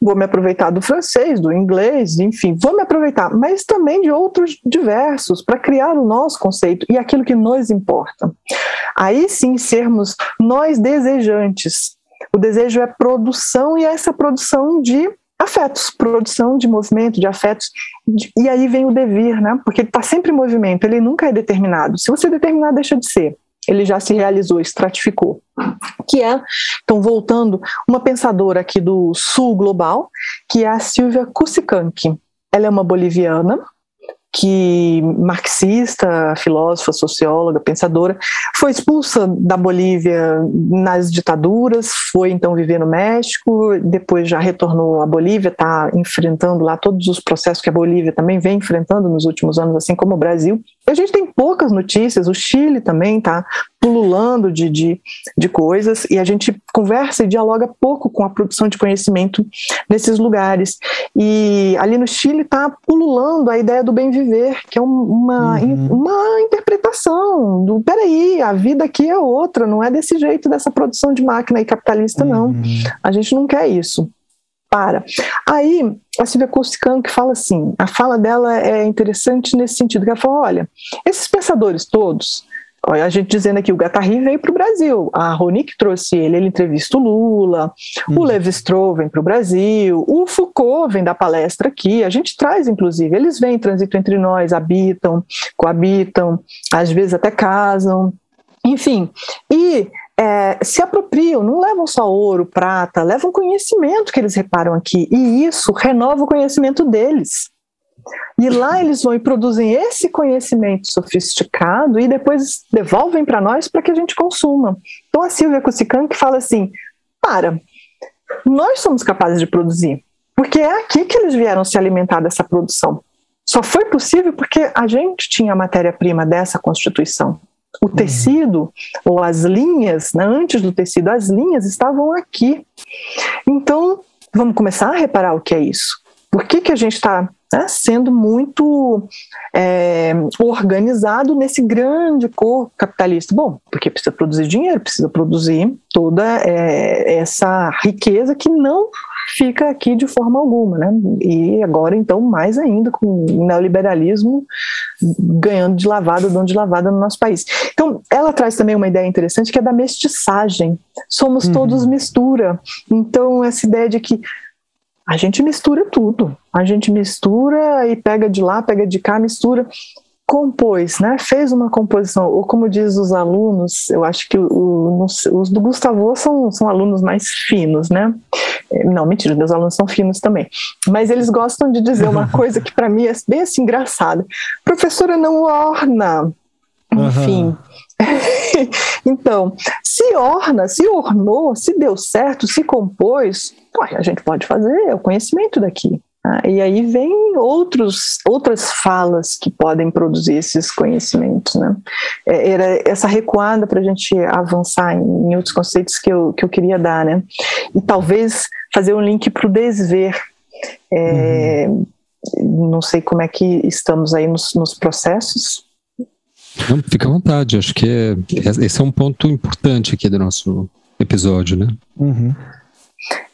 vou me aproveitar do francês, do inglês, enfim, vou me aproveitar, mas também de outros diversos para criar o nosso conceito e aquilo que nos importa. Aí sim sermos nós desejantes. O desejo é produção e é essa produção de afetos, produção de movimento, de afetos, e aí vem o devir, né? Porque ele está sempre em movimento, ele nunca é determinado. Se você determinar, deixa de ser. Ele já se realizou, estratificou. Que é, então, voltando, uma pensadora aqui do sul global, que é a Silvia Kusikanki. Ela é uma boliviana, que marxista, filósofa, socióloga, pensadora, foi expulsa da Bolívia nas ditaduras, foi então viver no México, depois já retornou à Bolívia, está enfrentando lá todos os processos que a Bolívia também vem enfrentando nos últimos anos, assim como o Brasil. A gente tem poucas notícias, o Chile também está pululando de, de, de coisas e a gente conversa e dialoga pouco com a produção de conhecimento nesses lugares. E ali no Chile está pululando a ideia do bem viver, que é uma, uhum. uma interpretação do peraí, a vida aqui é outra, não é desse jeito dessa produção de máquina e capitalista, uhum. não. A gente não quer isso. Para. Aí, a Silvia Kustikan que fala assim, a fala dela é interessante nesse sentido, que ela fala, olha, esses pensadores todos, Olha, a gente dizendo aqui, o Gattari veio para o Brasil, a Ronick trouxe ele, ele entrevista o Lula, uhum. o Levi-Strauss vem para o Brasil, o Foucault vem da palestra aqui, a gente traz, inclusive, eles vêm, transitam entre nós, habitam, coabitam, às vezes até casam, enfim, e é, se apropriam, não levam só ouro, prata, levam conhecimento que eles reparam aqui, e isso renova o conhecimento deles. E lá eles vão e produzem esse conhecimento sofisticado e depois devolvem para nós para que a gente consuma. Então a Silvia Cusican que fala assim: para, nós somos capazes de produzir, porque é aqui que eles vieram se alimentar dessa produção. Só foi possível porque a gente tinha a matéria-prima dessa constituição. O uhum. tecido, ou as linhas, né, antes do tecido, as linhas estavam aqui. Então, vamos começar a reparar o que é isso. Por que, que a gente está né, sendo muito é, organizado nesse grande corpo capitalista. Bom, porque precisa produzir dinheiro, precisa produzir toda é, essa riqueza que não fica aqui de forma alguma, né? E agora, então, mais ainda com o neoliberalismo ganhando de lavada, dando de lavada no nosso país. Então, ela traz também uma ideia interessante que é da mestiçagem. Somos uhum. todos mistura. Então, essa ideia de que a gente mistura tudo. A gente mistura e pega de lá, pega de cá, mistura. Compôs, né? Fez uma composição. Ou como diz os alunos, eu acho que o, os do Gustavo são, são alunos mais finos, né? É, não, mentira, meus alunos são finos também. Mas eles gostam de dizer uma coisa que para mim é bem assim engraçada. Professora não orna. Enfim. Uhum. então, se orna, se ornou, se deu certo, se compôs, a gente pode fazer, é o conhecimento daqui. Ah, e aí vem outros, outras falas que podem produzir esses conhecimentos. Né? É, era essa recuada para a gente avançar em, em, outros conceitos que eu, que eu queria dar. Né? E talvez fazer um link para o desver. É, uhum. Não sei como é que estamos aí nos, nos processos. Não, fica à vontade, acho que é, esse é um ponto importante aqui do nosso episódio, né? Uhum.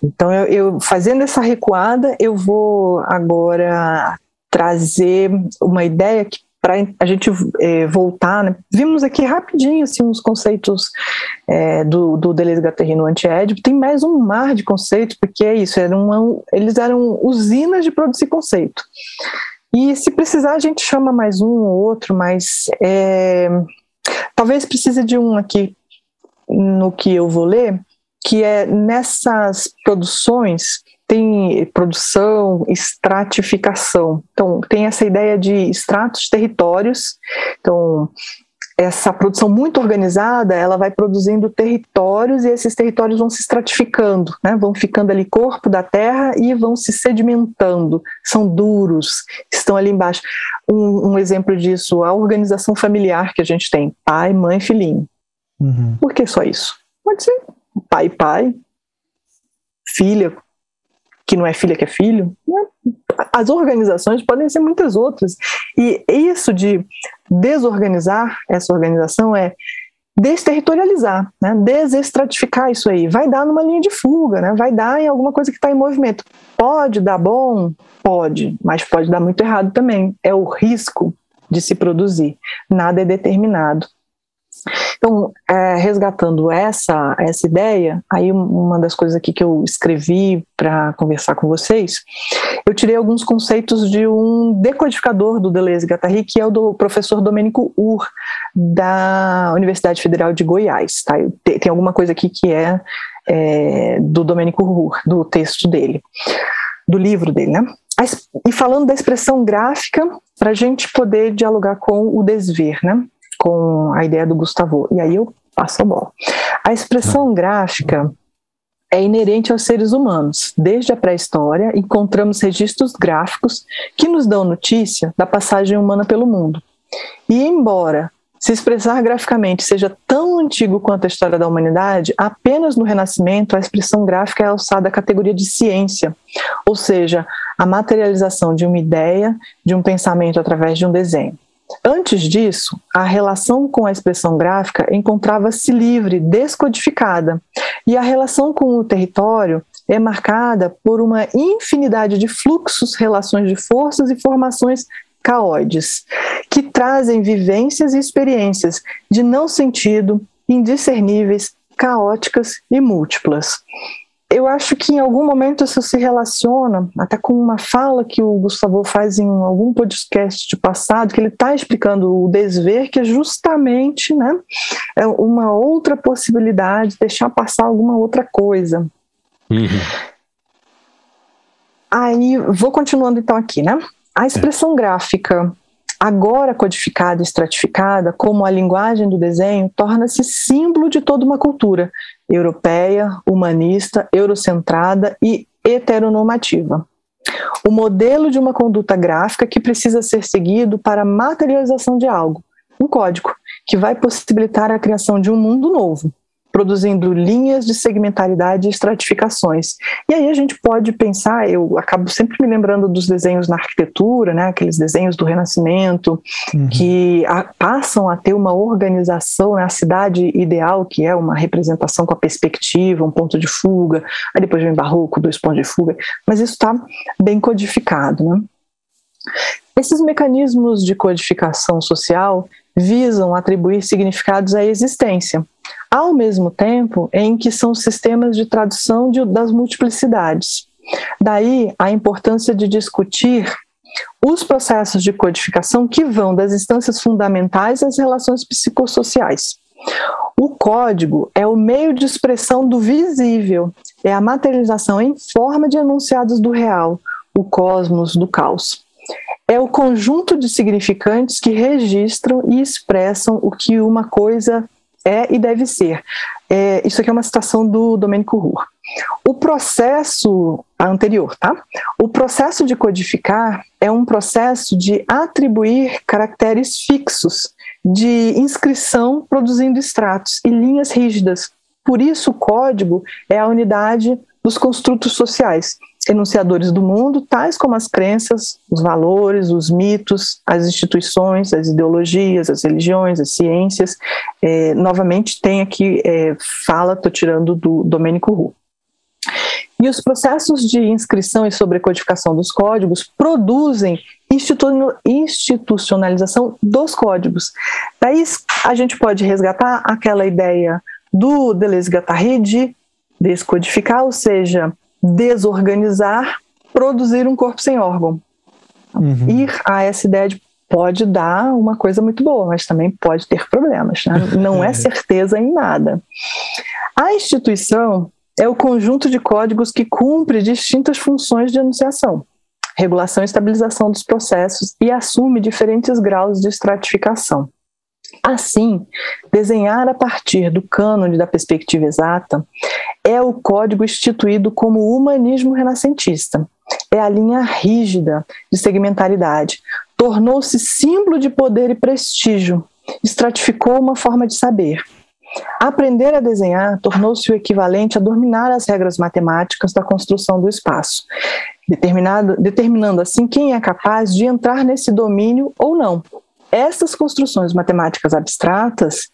Então, eu, eu, fazendo essa recuada, eu vou agora trazer uma ideia que para a gente é, voltar, né? vimos aqui rapidinho assim, uns conceitos é, do, do Deleuze Guattari no Anti-Édipo, tem mais um mar de conceitos, porque é isso, era uma, eles eram usinas de produzir conceito. E se precisar, a gente chama mais um ou outro, mas é, talvez precise de um aqui no que eu vou ler, que é nessas produções tem produção, estratificação. Então, tem essa ideia de estratos territórios. Então, essa produção muito organizada, ela vai produzindo territórios e esses territórios vão se estratificando, né? vão ficando ali corpo da terra e vão se sedimentando, são duros, estão ali embaixo. Um, um exemplo disso, a organização familiar que a gente tem, pai, mãe, filhinho. Uhum. Por que só isso? Pode ser pai, pai, filha, que não é filha que é filho. Né? As organizações podem ser muitas outras. E isso de desorganizar essa organização é desterritorializar, né? desestratificar isso aí. Vai dar numa linha de fuga, né? vai dar em alguma coisa que está em movimento. Pode dar bom? Pode, mas pode dar muito errado também. É o risco de se produzir. Nada é determinado. Então, é, resgatando essa, essa ideia, aí uma das coisas aqui que eu escrevi para conversar com vocês, eu tirei alguns conceitos de um decodificador do Deleuze Guattari, que é o do professor Domênico Ur, da Universidade Federal de Goiás. Tá? Tem, alguma coisa aqui que é, é do Domênico Ur, do texto dele, do livro dele, né? E falando da expressão gráfica, para a gente poder dialogar com o desver, né? Com a ideia do Gustavo. E aí eu passo a bola. A expressão gráfica é inerente aos seres humanos. Desde a pré-história, encontramos registros gráficos que nos dão notícia da passagem humana pelo mundo. E embora se expressar graficamente seja tão antigo quanto a história da humanidade, apenas no Renascimento a expressão gráfica é alçada à categoria de ciência, ou seja, a materialização de uma ideia, de um pensamento através de um desenho. Antes disso, a relação com a expressão gráfica encontrava-se livre, descodificada, e a relação com o território é marcada por uma infinidade de fluxos, relações de forças e formações caóides, que trazem vivências e experiências de não sentido, indiscerníveis, caóticas e múltiplas eu acho que em algum momento isso se relaciona até com uma fala que o Gustavo faz em algum podcast de passado, que ele está explicando o desver, que é justamente né, é uma outra possibilidade, deixar passar alguma outra coisa. Uhum. Aí, vou continuando então aqui, né? A expressão gráfica agora codificada e estratificada como a linguagem do desenho, torna-se símbolo de toda uma cultura europeia, humanista, eurocentrada e heteronormativa. O modelo de uma conduta gráfica que precisa ser seguido para a materialização de algo, um código, que vai possibilitar a criação de um mundo novo, produzindo linhas de segmentaridade e estratificações. E aí a gente pode pensar, eu acabo sempre me lembrando dos desenhos na arquitetura, né, aqueles desenhos do Renascimento, uhum. que a, passam a ter uma organização, né, a cidade ideal, que é uma representação com a perspectiva, um ponto de fuga, aí depois vem barroco, dois pontos de fuga, mas isso está bem codificado. Né? Esses mecanismos de codificação social visam atribuir significados à existência, ao mesmo tempo em que são sistemas de tradução de, das multiplicidades. Daí a importância de discutir os processos de codificação que vão das instâncias fundamentais às relações psicossociais. O código é o meio de expressão do visível, é a materialização em forma de enunciados do real, o cosmos do caos é o conjunto de significantes que registram e expressam o que uma coisa é e deve ser. É, isso aqui é uma citação do Domênico Rur. O processo anterior, tá? O processo de codificar é um processo de atribuir caracteres fixos, de inscrição produzindo extratos e linhas rígidas. Por isso, o código é a unidade dos construtos sociais enunciadores do mundo, tais como as crenças, os valores, os mitos, as instituições, as ideologias, as religiões, as ciências. É, novamente, tem aqui, é, fala, estou tirando do Domênico Ru. E os processos de inscrição e sobrecodificação dos códigos produzem institucionalização dos códigos. Daí a gente pode resgatar aquela ideia do Deleuze-Guattari de descodificar, ou seja, desorganizar, produzir um corpo sem órgão. Uhum. Ir a essa ideia de pode dar uma coisa muito boa, mas também pode ter problemas. Né? Não é certeza em nada. A instituição é o conjunto de códigos que cumpre distintas funções de enunciação, regulação e estabilização dos processos e assume diferentes graus de estratificação. Assim, desenhar a partir do cânone da perspectiva exata é o código instituído como humanismo renascentista. É a linha rígida de segmentaridade. Tornou-se símbolo de poder e prestígio. Estratificou uma forma de saber. Aprender a desenhar tornou-se o equivalente a dominar as regras matemáticas da construção do espaço, determinando assim quem é capaz de entrar nesse domínio ou não, essas construções matemáticas abstratas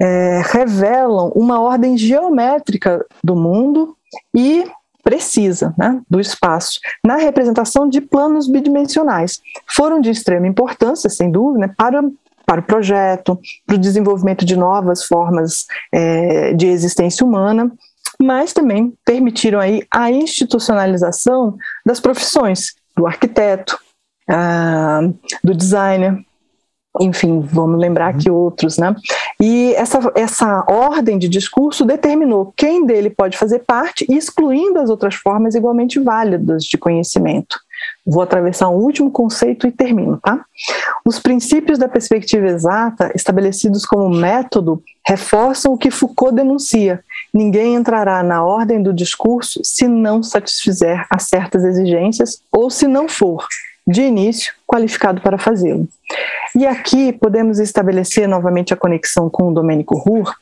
é, revelam uma ordem geométrica do mundo e precisa né, do espaço na representação de planos bidimensionais. Foram de extrema importância, sem dúvida, né, para, para o projeto, para o desenvolvimento de novas formas é, de existência humana, mas também permitiram aí a institucionalização das profissões do arquiteto, ah, do designer, enfim, vamos lembrar aqui uhum. outros, né? E essa, essa ordem de discurso determinou quem dele pode fazer parte, excluindo as outras formas igualmente válidas de conhecimento. Vou atravessar um último conceito e termino, tá? Os princípios da perspectiva exata, estabelecidos como método, reforçam o que Foucault denuncia. Ninguém entrará na ordem do discurso se não satisfizer a certas exigências ou se não for, de início, qualificado para fazê-lo. E aqui podemos estabelecer novamente a conexão com o Domênico Rur,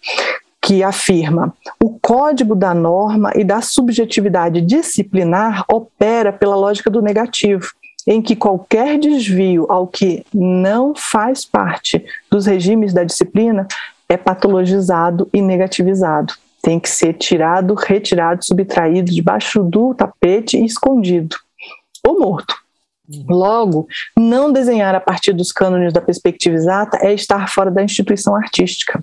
que afirma: o código da norma e da subjetividade disciplinar opera pela lógica do negativo, em que qualquer desvio ao que não faz parte dos regimes da disciplina é patologizado e negativizado. Tem que ser tirado, retirado, subtraído debaixo do tapete e escondido, ou morto. Logo, não desenhar a partir dos cânones da perspectiva exata é estar fora da instituição artística.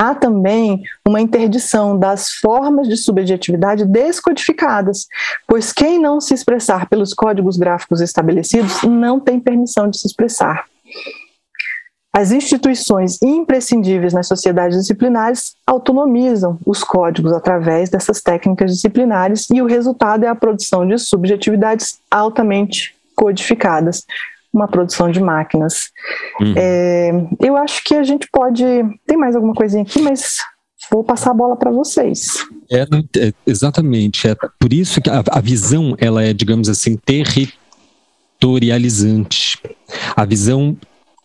Há também uma interdição das formas de subjetividade descodificadas, pois quem não se expressar pelos códigos gráficos estabelecidos não tem permissão de se expressar. As instituições imprescindíveis nas sociedades disciplinares autonomizam os códigos através dessas técnicas disciplinares e o resultado é a produção de subjetividades altamente codificadas, uma produção de máquinas. Uhum. É, eu acho que a gente pode. Tem mais alguma coisinha aqui, mas vou passar a bola para vocês. É, é, exatamente. É por isso que a, a visão ela é, digamos assim, territorializante. A visão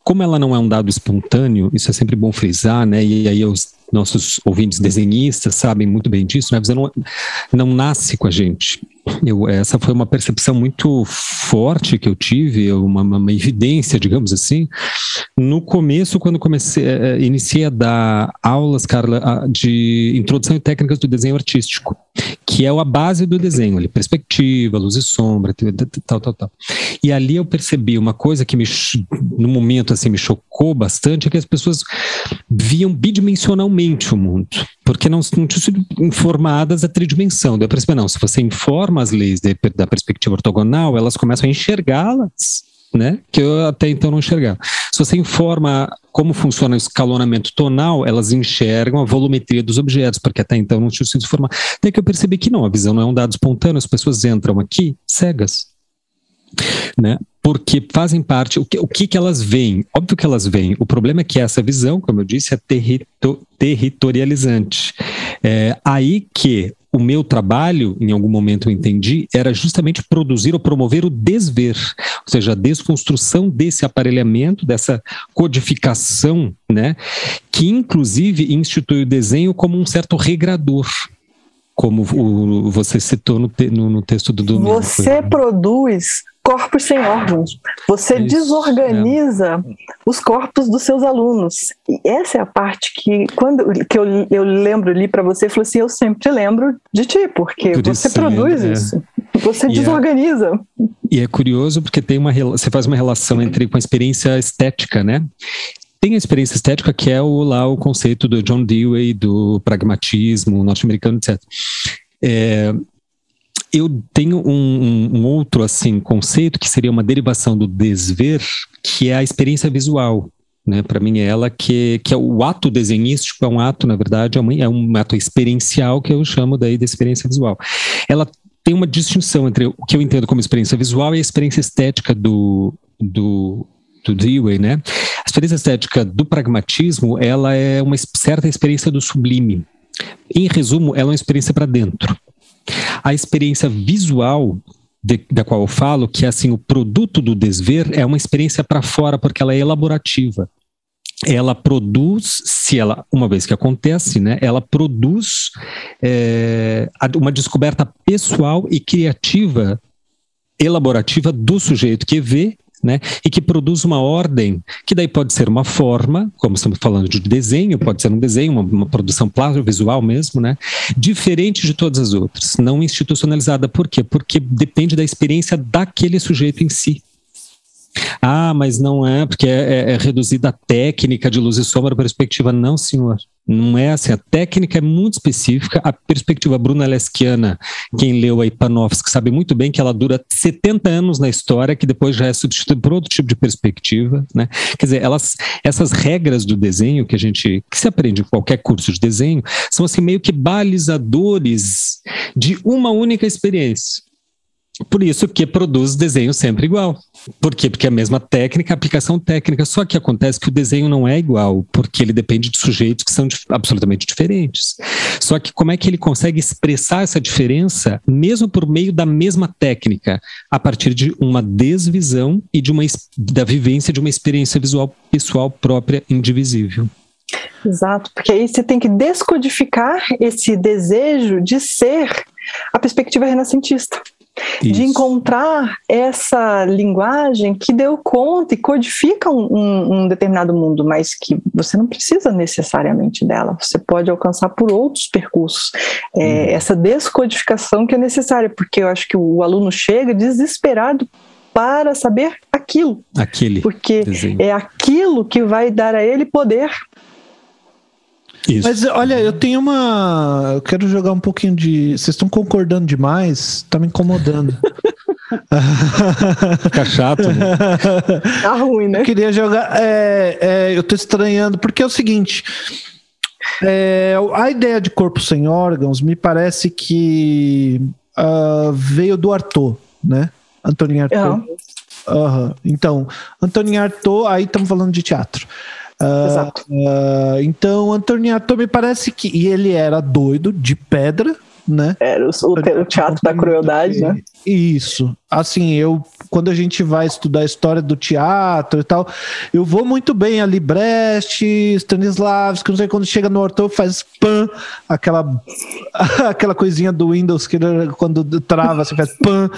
como ela não é um dado espontâneo, isso é sempre bom frisar, né? E aí os nossos ouvintes desenhistas sabem muito bem disso, né? Visão não, não nasce com a gente. Eu, essa foi uma percepção muito forte que eu tive, uma, uma evidência, digamos assim, no começo, quando comecei, eh, eh, iniciei a dar aulas, Carla, de introdução e técnicas do desenho artístico, que é a base do desenho, ali, perspectiva, luz e sombra, tal, tal, tal. E ali eu percebi uma coisa que me, no momento assim, me chocou bastante, é que as pessoas viam bidimensionalmente o mundo, porque não, não tinham sido informadas a tridimensão. Daí eu percebi, não, se você informa as leis de, da perspectiva ortogonal, elas começam a enxergá-las né? Que eu até então não enxergava. Se você informa como funciona o escalonamento tonal, elas enxergam a volumetria dos objetos, porque até então não tinha sido informado. Até que eu percebi que não, a visão não é um dado espontâneo, as pessoas entram aqui cegas. Né? Porque fazem parte, o que, o que, que elas veem? Óbvio que elas veem. O problema é que essa visão, como eu disse, é territo, territorializante. É aí que o meu trabalho, em algum momento eu entendi, era justamente produzir ou promover o desver, ou seja, a desconstrução desse aparelhamento, dessa codificação, né, que inclusive institui o desenho como um certo regrador como o, você citou no, te, no, no, texto do domingo. Você produz corpos sem órgãos. Você Isso, desorganiza é. os corpos dos seus alunos. E essa é a parte que, quando que eu, eu lembro ali para você, falou assim: eu sempre lembro de ti, porque Por você isso, produz é, isso. Você e é desorganiza. É, e é curioso porque tem uma você faz uma relação entre com a experiência estética, né? Tem a experiência estética que é o, lá o conceito do John Dewey, do pragmatismo norte-americano, etc. É, eu tenho um, um, um, outro assim conceito que seria uma derivação do desver, que é a experiência visual. Né? Para mim é ela que, que é o ato desenhístico, é um ato, na verdade, é, uma, é um ato experiencial que eu chamo daí de experiência visual. Ela tem uma distinção entre o que eu entendo como experiência visual e a experiência estética do, do, do Dewey, né? A experiência estética do pragmatismo, ela é uma certa experiência do sublime. Em resumo, ela é uma experiência para dentro. A experiência visual de, da qual eu falo, que é assim, o produto do desver é uma experiência para fora, porque ela é elaborativa. Ela produz, se ela, uma vez que acontece, né, ela produz é, uma descoberta pessoal e criativa, elaborativa do sujeito que vê né? E que produz uma ordem, que daí pode ser uma forma, como estamos falando de desenho, pode ser um desenho, uma, uma produção plástica, visual mesmo, né? Diferente de todas as outras, não institucionalizada. Por quê? Porque depende da experiência daquele sujeito em si. Ah, mas não é, porque é, é, é reduzida a técnica de luz e sombra, perspectiva. Não, senhor. Não é assim. A técnica é muito específica. A perspectiva brunellesquiana, quem leu a Ipanovski sabe muito bem que ela dura 70 anos na história, que depois já é substituída por outro tipo de perspectiva. Né? Quer dizer, elas, essas regras do desenho que a gente que se aprende em qualquer curso de desenho são assim meio que balizadores de uma única experiência. Por isso que produz desenho sempre igual. Por quê? Porque é a mesma técnica, aplicação técnica, só que acontece que o desenho não é igual, porque ele depende de sujeitos que são absolutamente diferentes. Só que como é que ele consegue expressar essa diferença, mesmo por meio da mesma técnica, a partir de uma desvisão e de uma, da vivência de uma experiência visual pessoal própria indivisível. Exato, porque aí você tem que descodificar esse desejo de ser a perspectiva renascentista. Isso. de encontrar essa linguagem que deu conta e codifica um, um, um, determinado mundo, mas que você não precisa necessariamente dela, você pode alcançar por outros percursos. É, hum. Essa descodificação que é necessária, porque eu acho que o aluno chega desesperado para saber aquilo. Aquele. Porque desenho. é aquilo que vai dar a ele poder isso. Mas olha, eu tenho uma. Eu quero jogar um pouquinho de. Vocês estão concordando demais, tá me incomodando. Fica chato. Né? Tá ruim, né? Eu queria jogar. É, é, eu tô estranhando, porque é o seguinte. É, a ideia de corpo sem órgãos me parece que uh, veio do Arthur, né? Antônio Arthur. Uhum. Uhum. Então, Antônio Arthur, aí estamos falando de teatro. Exato. Uh, então, Antoniato me parece que. E ele era doido, de pedra, né? Era o, o, teatro da crueldade, né? Isso. Assim, eu, quando a gente vai estudar a história do teatro e tal, eu vou muito bem ali, Brecht, Stanislavski, não sei, quando chega no Arthur faz pan, aquela, aquela coisinha do Windows que quando trava, você faz pan.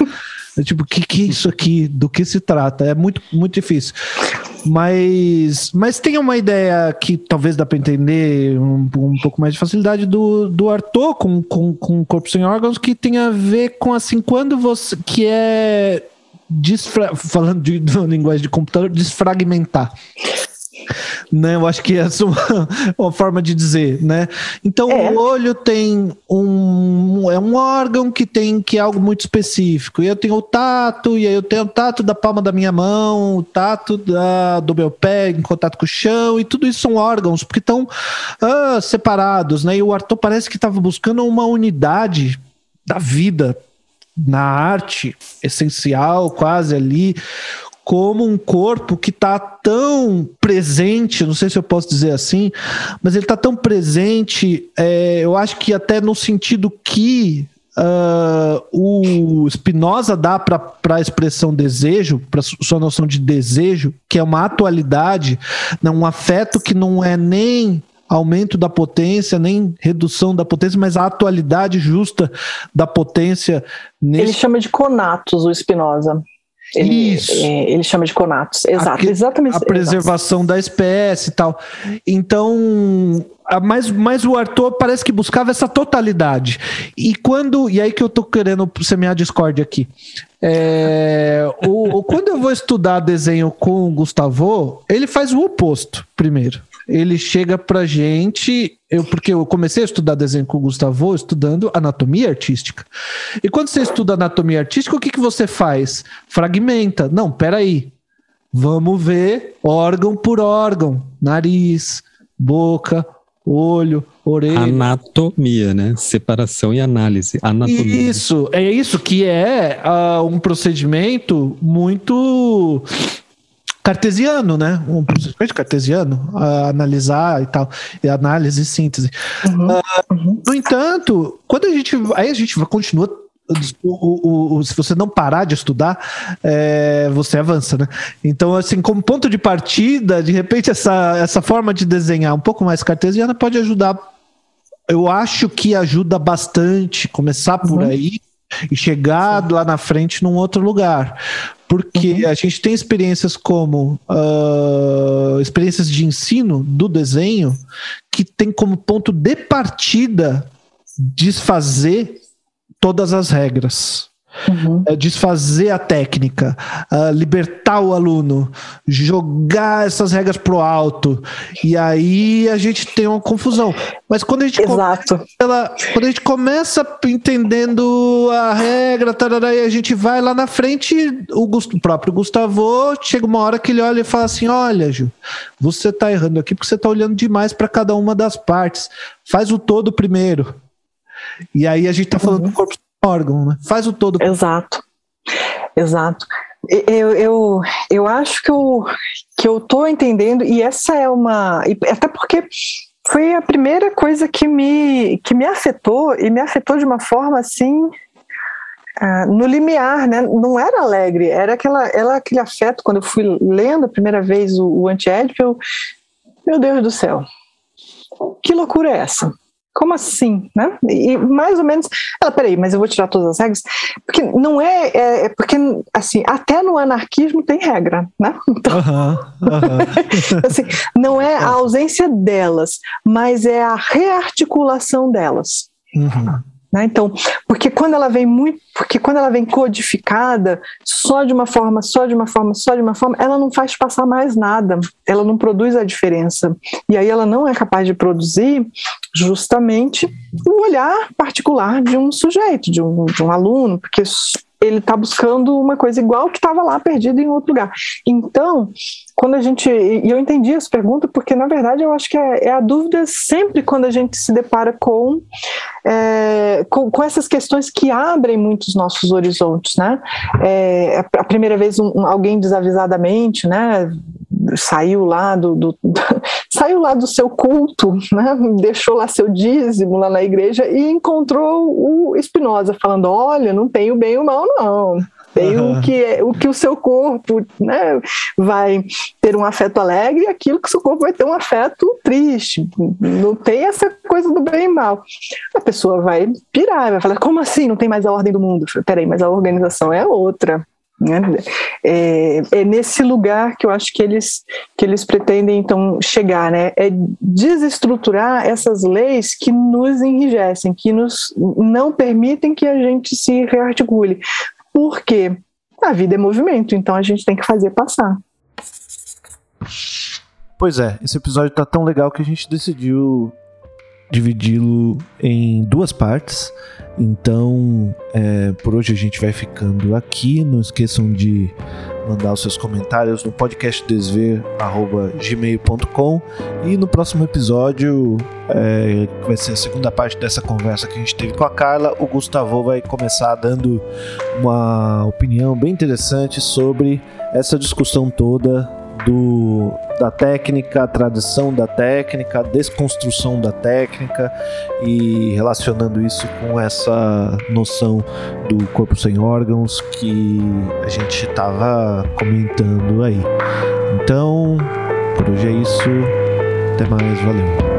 É tipo, o que, que é isso aqui? Do que se trata? É muito, muito difícil. Mas, mas tem uma ideia que talvez dá para entender um, um, pouco mais de facilidade do, do Arthur com, com, com Corpo Sem Órgãos, que tem a ver com assim, quando você. que é. Desfra falando de, de linguagem de computador, desfragmentar né? Eu acho que essa é uma, uma forma de dizer, né? Então é. o olho tem um é um órgão que tem que é algo muito específico. E eu tenho o tato, e aí eu tenho o tato da palma da minha mão, o tato da, do meu pé em contato com o chão, e tudo isso são órgãos, porque estão ah, separados, né? E o Arthur parece que estava buscando uma unidade da vida na arte essencial, quase ali, como um corpo que está tão presente, não sei se eu posso dizer assim, mas ele está tão presente, é, eu acho que até no sentido que uh, o Spinoza dá para a expressão desejo, para sua noção de desejo, que é uma atualidade, né, um afeto que não é nem aumento da potência, nem redução da potência, mas a atualidade justa da potência. Nesse... Ele chama de conatos, o Spinoza. Ele, Isso. Ele chama de conatos. Exato, a, exatamente. A preservação exato. da espécie e tal. Então, mas, mas o Arthur parece que buscava essa totalidade. E quando. E aí que eu tô querendo semear discórdia aqui. É, o, o, quando eu vou estudar desenho com o Gustavo, ele faz o oposto primeiro ele chega pra gente, eu, porque eu comecei a estudar desenho com o Gustavo estudando anatomia artística. E quando você estuda anatomia artística, o que, que você faz? Fragmenta. Não, peraí. Vamos ver órgão por órgão. Nariz, boca, olho, orelha. Anatomia, né? Separação e análise. Anatomia. Isso, é isso que é uh, um procedimento muito cartesiano, né? Um procedimento cartesiano, a analisar e tal, e análise e síntese. Uhum, uh, No entanto, quando a gente. Aí a gente continua. O, o, o, se você não parar de estudar, é, você avança, né? Então, assim, como ponto de partida, de repente, essa, essa forma de desenhar um pouco mais cartesiana pode ajudar. Eu acho que ajuda bastante começar por uhum. aí e chegar lá na frente num outro lugar porque uhum. a gente tem experiências como uh, experiências de ensino do desenho que tem como ponto de partida desfazer todas as regras. Uhum. É desfazer a técnica, uh, libertar o aluno, jogar essas regras pro alto. E aí a gente tem uma confusão. Mas quando a gente, Exato. Começa, ela, quando a gente começa entendendo a regra, tarará, e a gente vai lá na frente, o, o próprio Gustavo chega uma hora que ele olha e fala assim: Olha, Ju, você tá errando aqui porque você tá olhando demais para cada uma das partes. Faz o todo primeiro. E aí a gente tá falando uhum. do corpo órgão, né? Faz o todo. Exato, exato. Eu, eu, eu acho que eu, que eu tô entendendo, e essa é uma. Até porque foi a primeira coisa que me, que me afetou, e me afetou de uma forma assim. Uh, no limiar, né? Não era alegre, era aquela, era aquele afeto. Quando eu fui lendo a primeira vez o, o Anti-Édipo, eu, meu Deus do céu, que loucura é essa? Como assim, né? E mais ou menos, ela, peraí, mas eu vou tirar todas as regras, porque não é, é, é porque, assim, até no anarquismo tem regra, né? Então, assim, não é a ausência delas, mas é a rearticulação delas. Uhum. Né? Então, porque quando ela vem muito, porque quando ela vem codificada só de uma forma, só de uma forma, só de uma forma, ela não faz passar mais nada, ela não produz a diferença. E aí ela não é capaz de produzir justamente o olhar particular de um sujeito, de um, de um aluno, porque ele está buscando uma coisa igual que estava lá perdida em outro lugar. Então, quando a gente. E eu entendi essa pergunta, porque na verdade eu acho que é, é a dúvida sempre quando a gente se depara com, é, com, com, essas questões que abrem muitos nossos horizontes, né? É, a primeira vez um, alguém desavisadamente, né? Saiu lá do, do, saiu lá do seu culto, né? deixou lá seu dízimo lá na igreja e encontrou o Espinosa falando: olha, não tem o bem e o mal, não. Tem uhum. o, que é, o que o seu corpo né, vai ter um afeto alegre e aquilo que o seu corpo vai ter um afeto triste. Não tem essa coisa do bem e mal. A pessoa vai pirar, vai falar: como assim não tem mais a ordem do mundo? Peraí, mas a organização é outra. Né? É, é, nesse lugar que eu acho que eles, que eles pretendem então chegar, né? é desestruturar essas leis que nos enrijecem, que nos não permitem que a gente se rearticule. Porque a vida é movimento, então a gente tem que fazer passar. Pois é, esse episódio tá tão legal que a gente decidiu dividi-lo em duas partes. Então, é, por hoje a gente vai ficando aqui. Não esqueçam de mandar os seus comentários no podcastdesver.gmail.com e no próximo episódio, é, que vai ser a segunda parte dessa conversa que a gente teve com a Carla, o Gustavo vai começar dando uma opinião bem interessante sobre essa discussão toda do, da técnica, tradição da técnica, desconstrução da técnica e relacionando isso com essa noção do corpo sem órgãos que a gente estava comentando aí. Então, por hoje é isso. Até mais, valeu.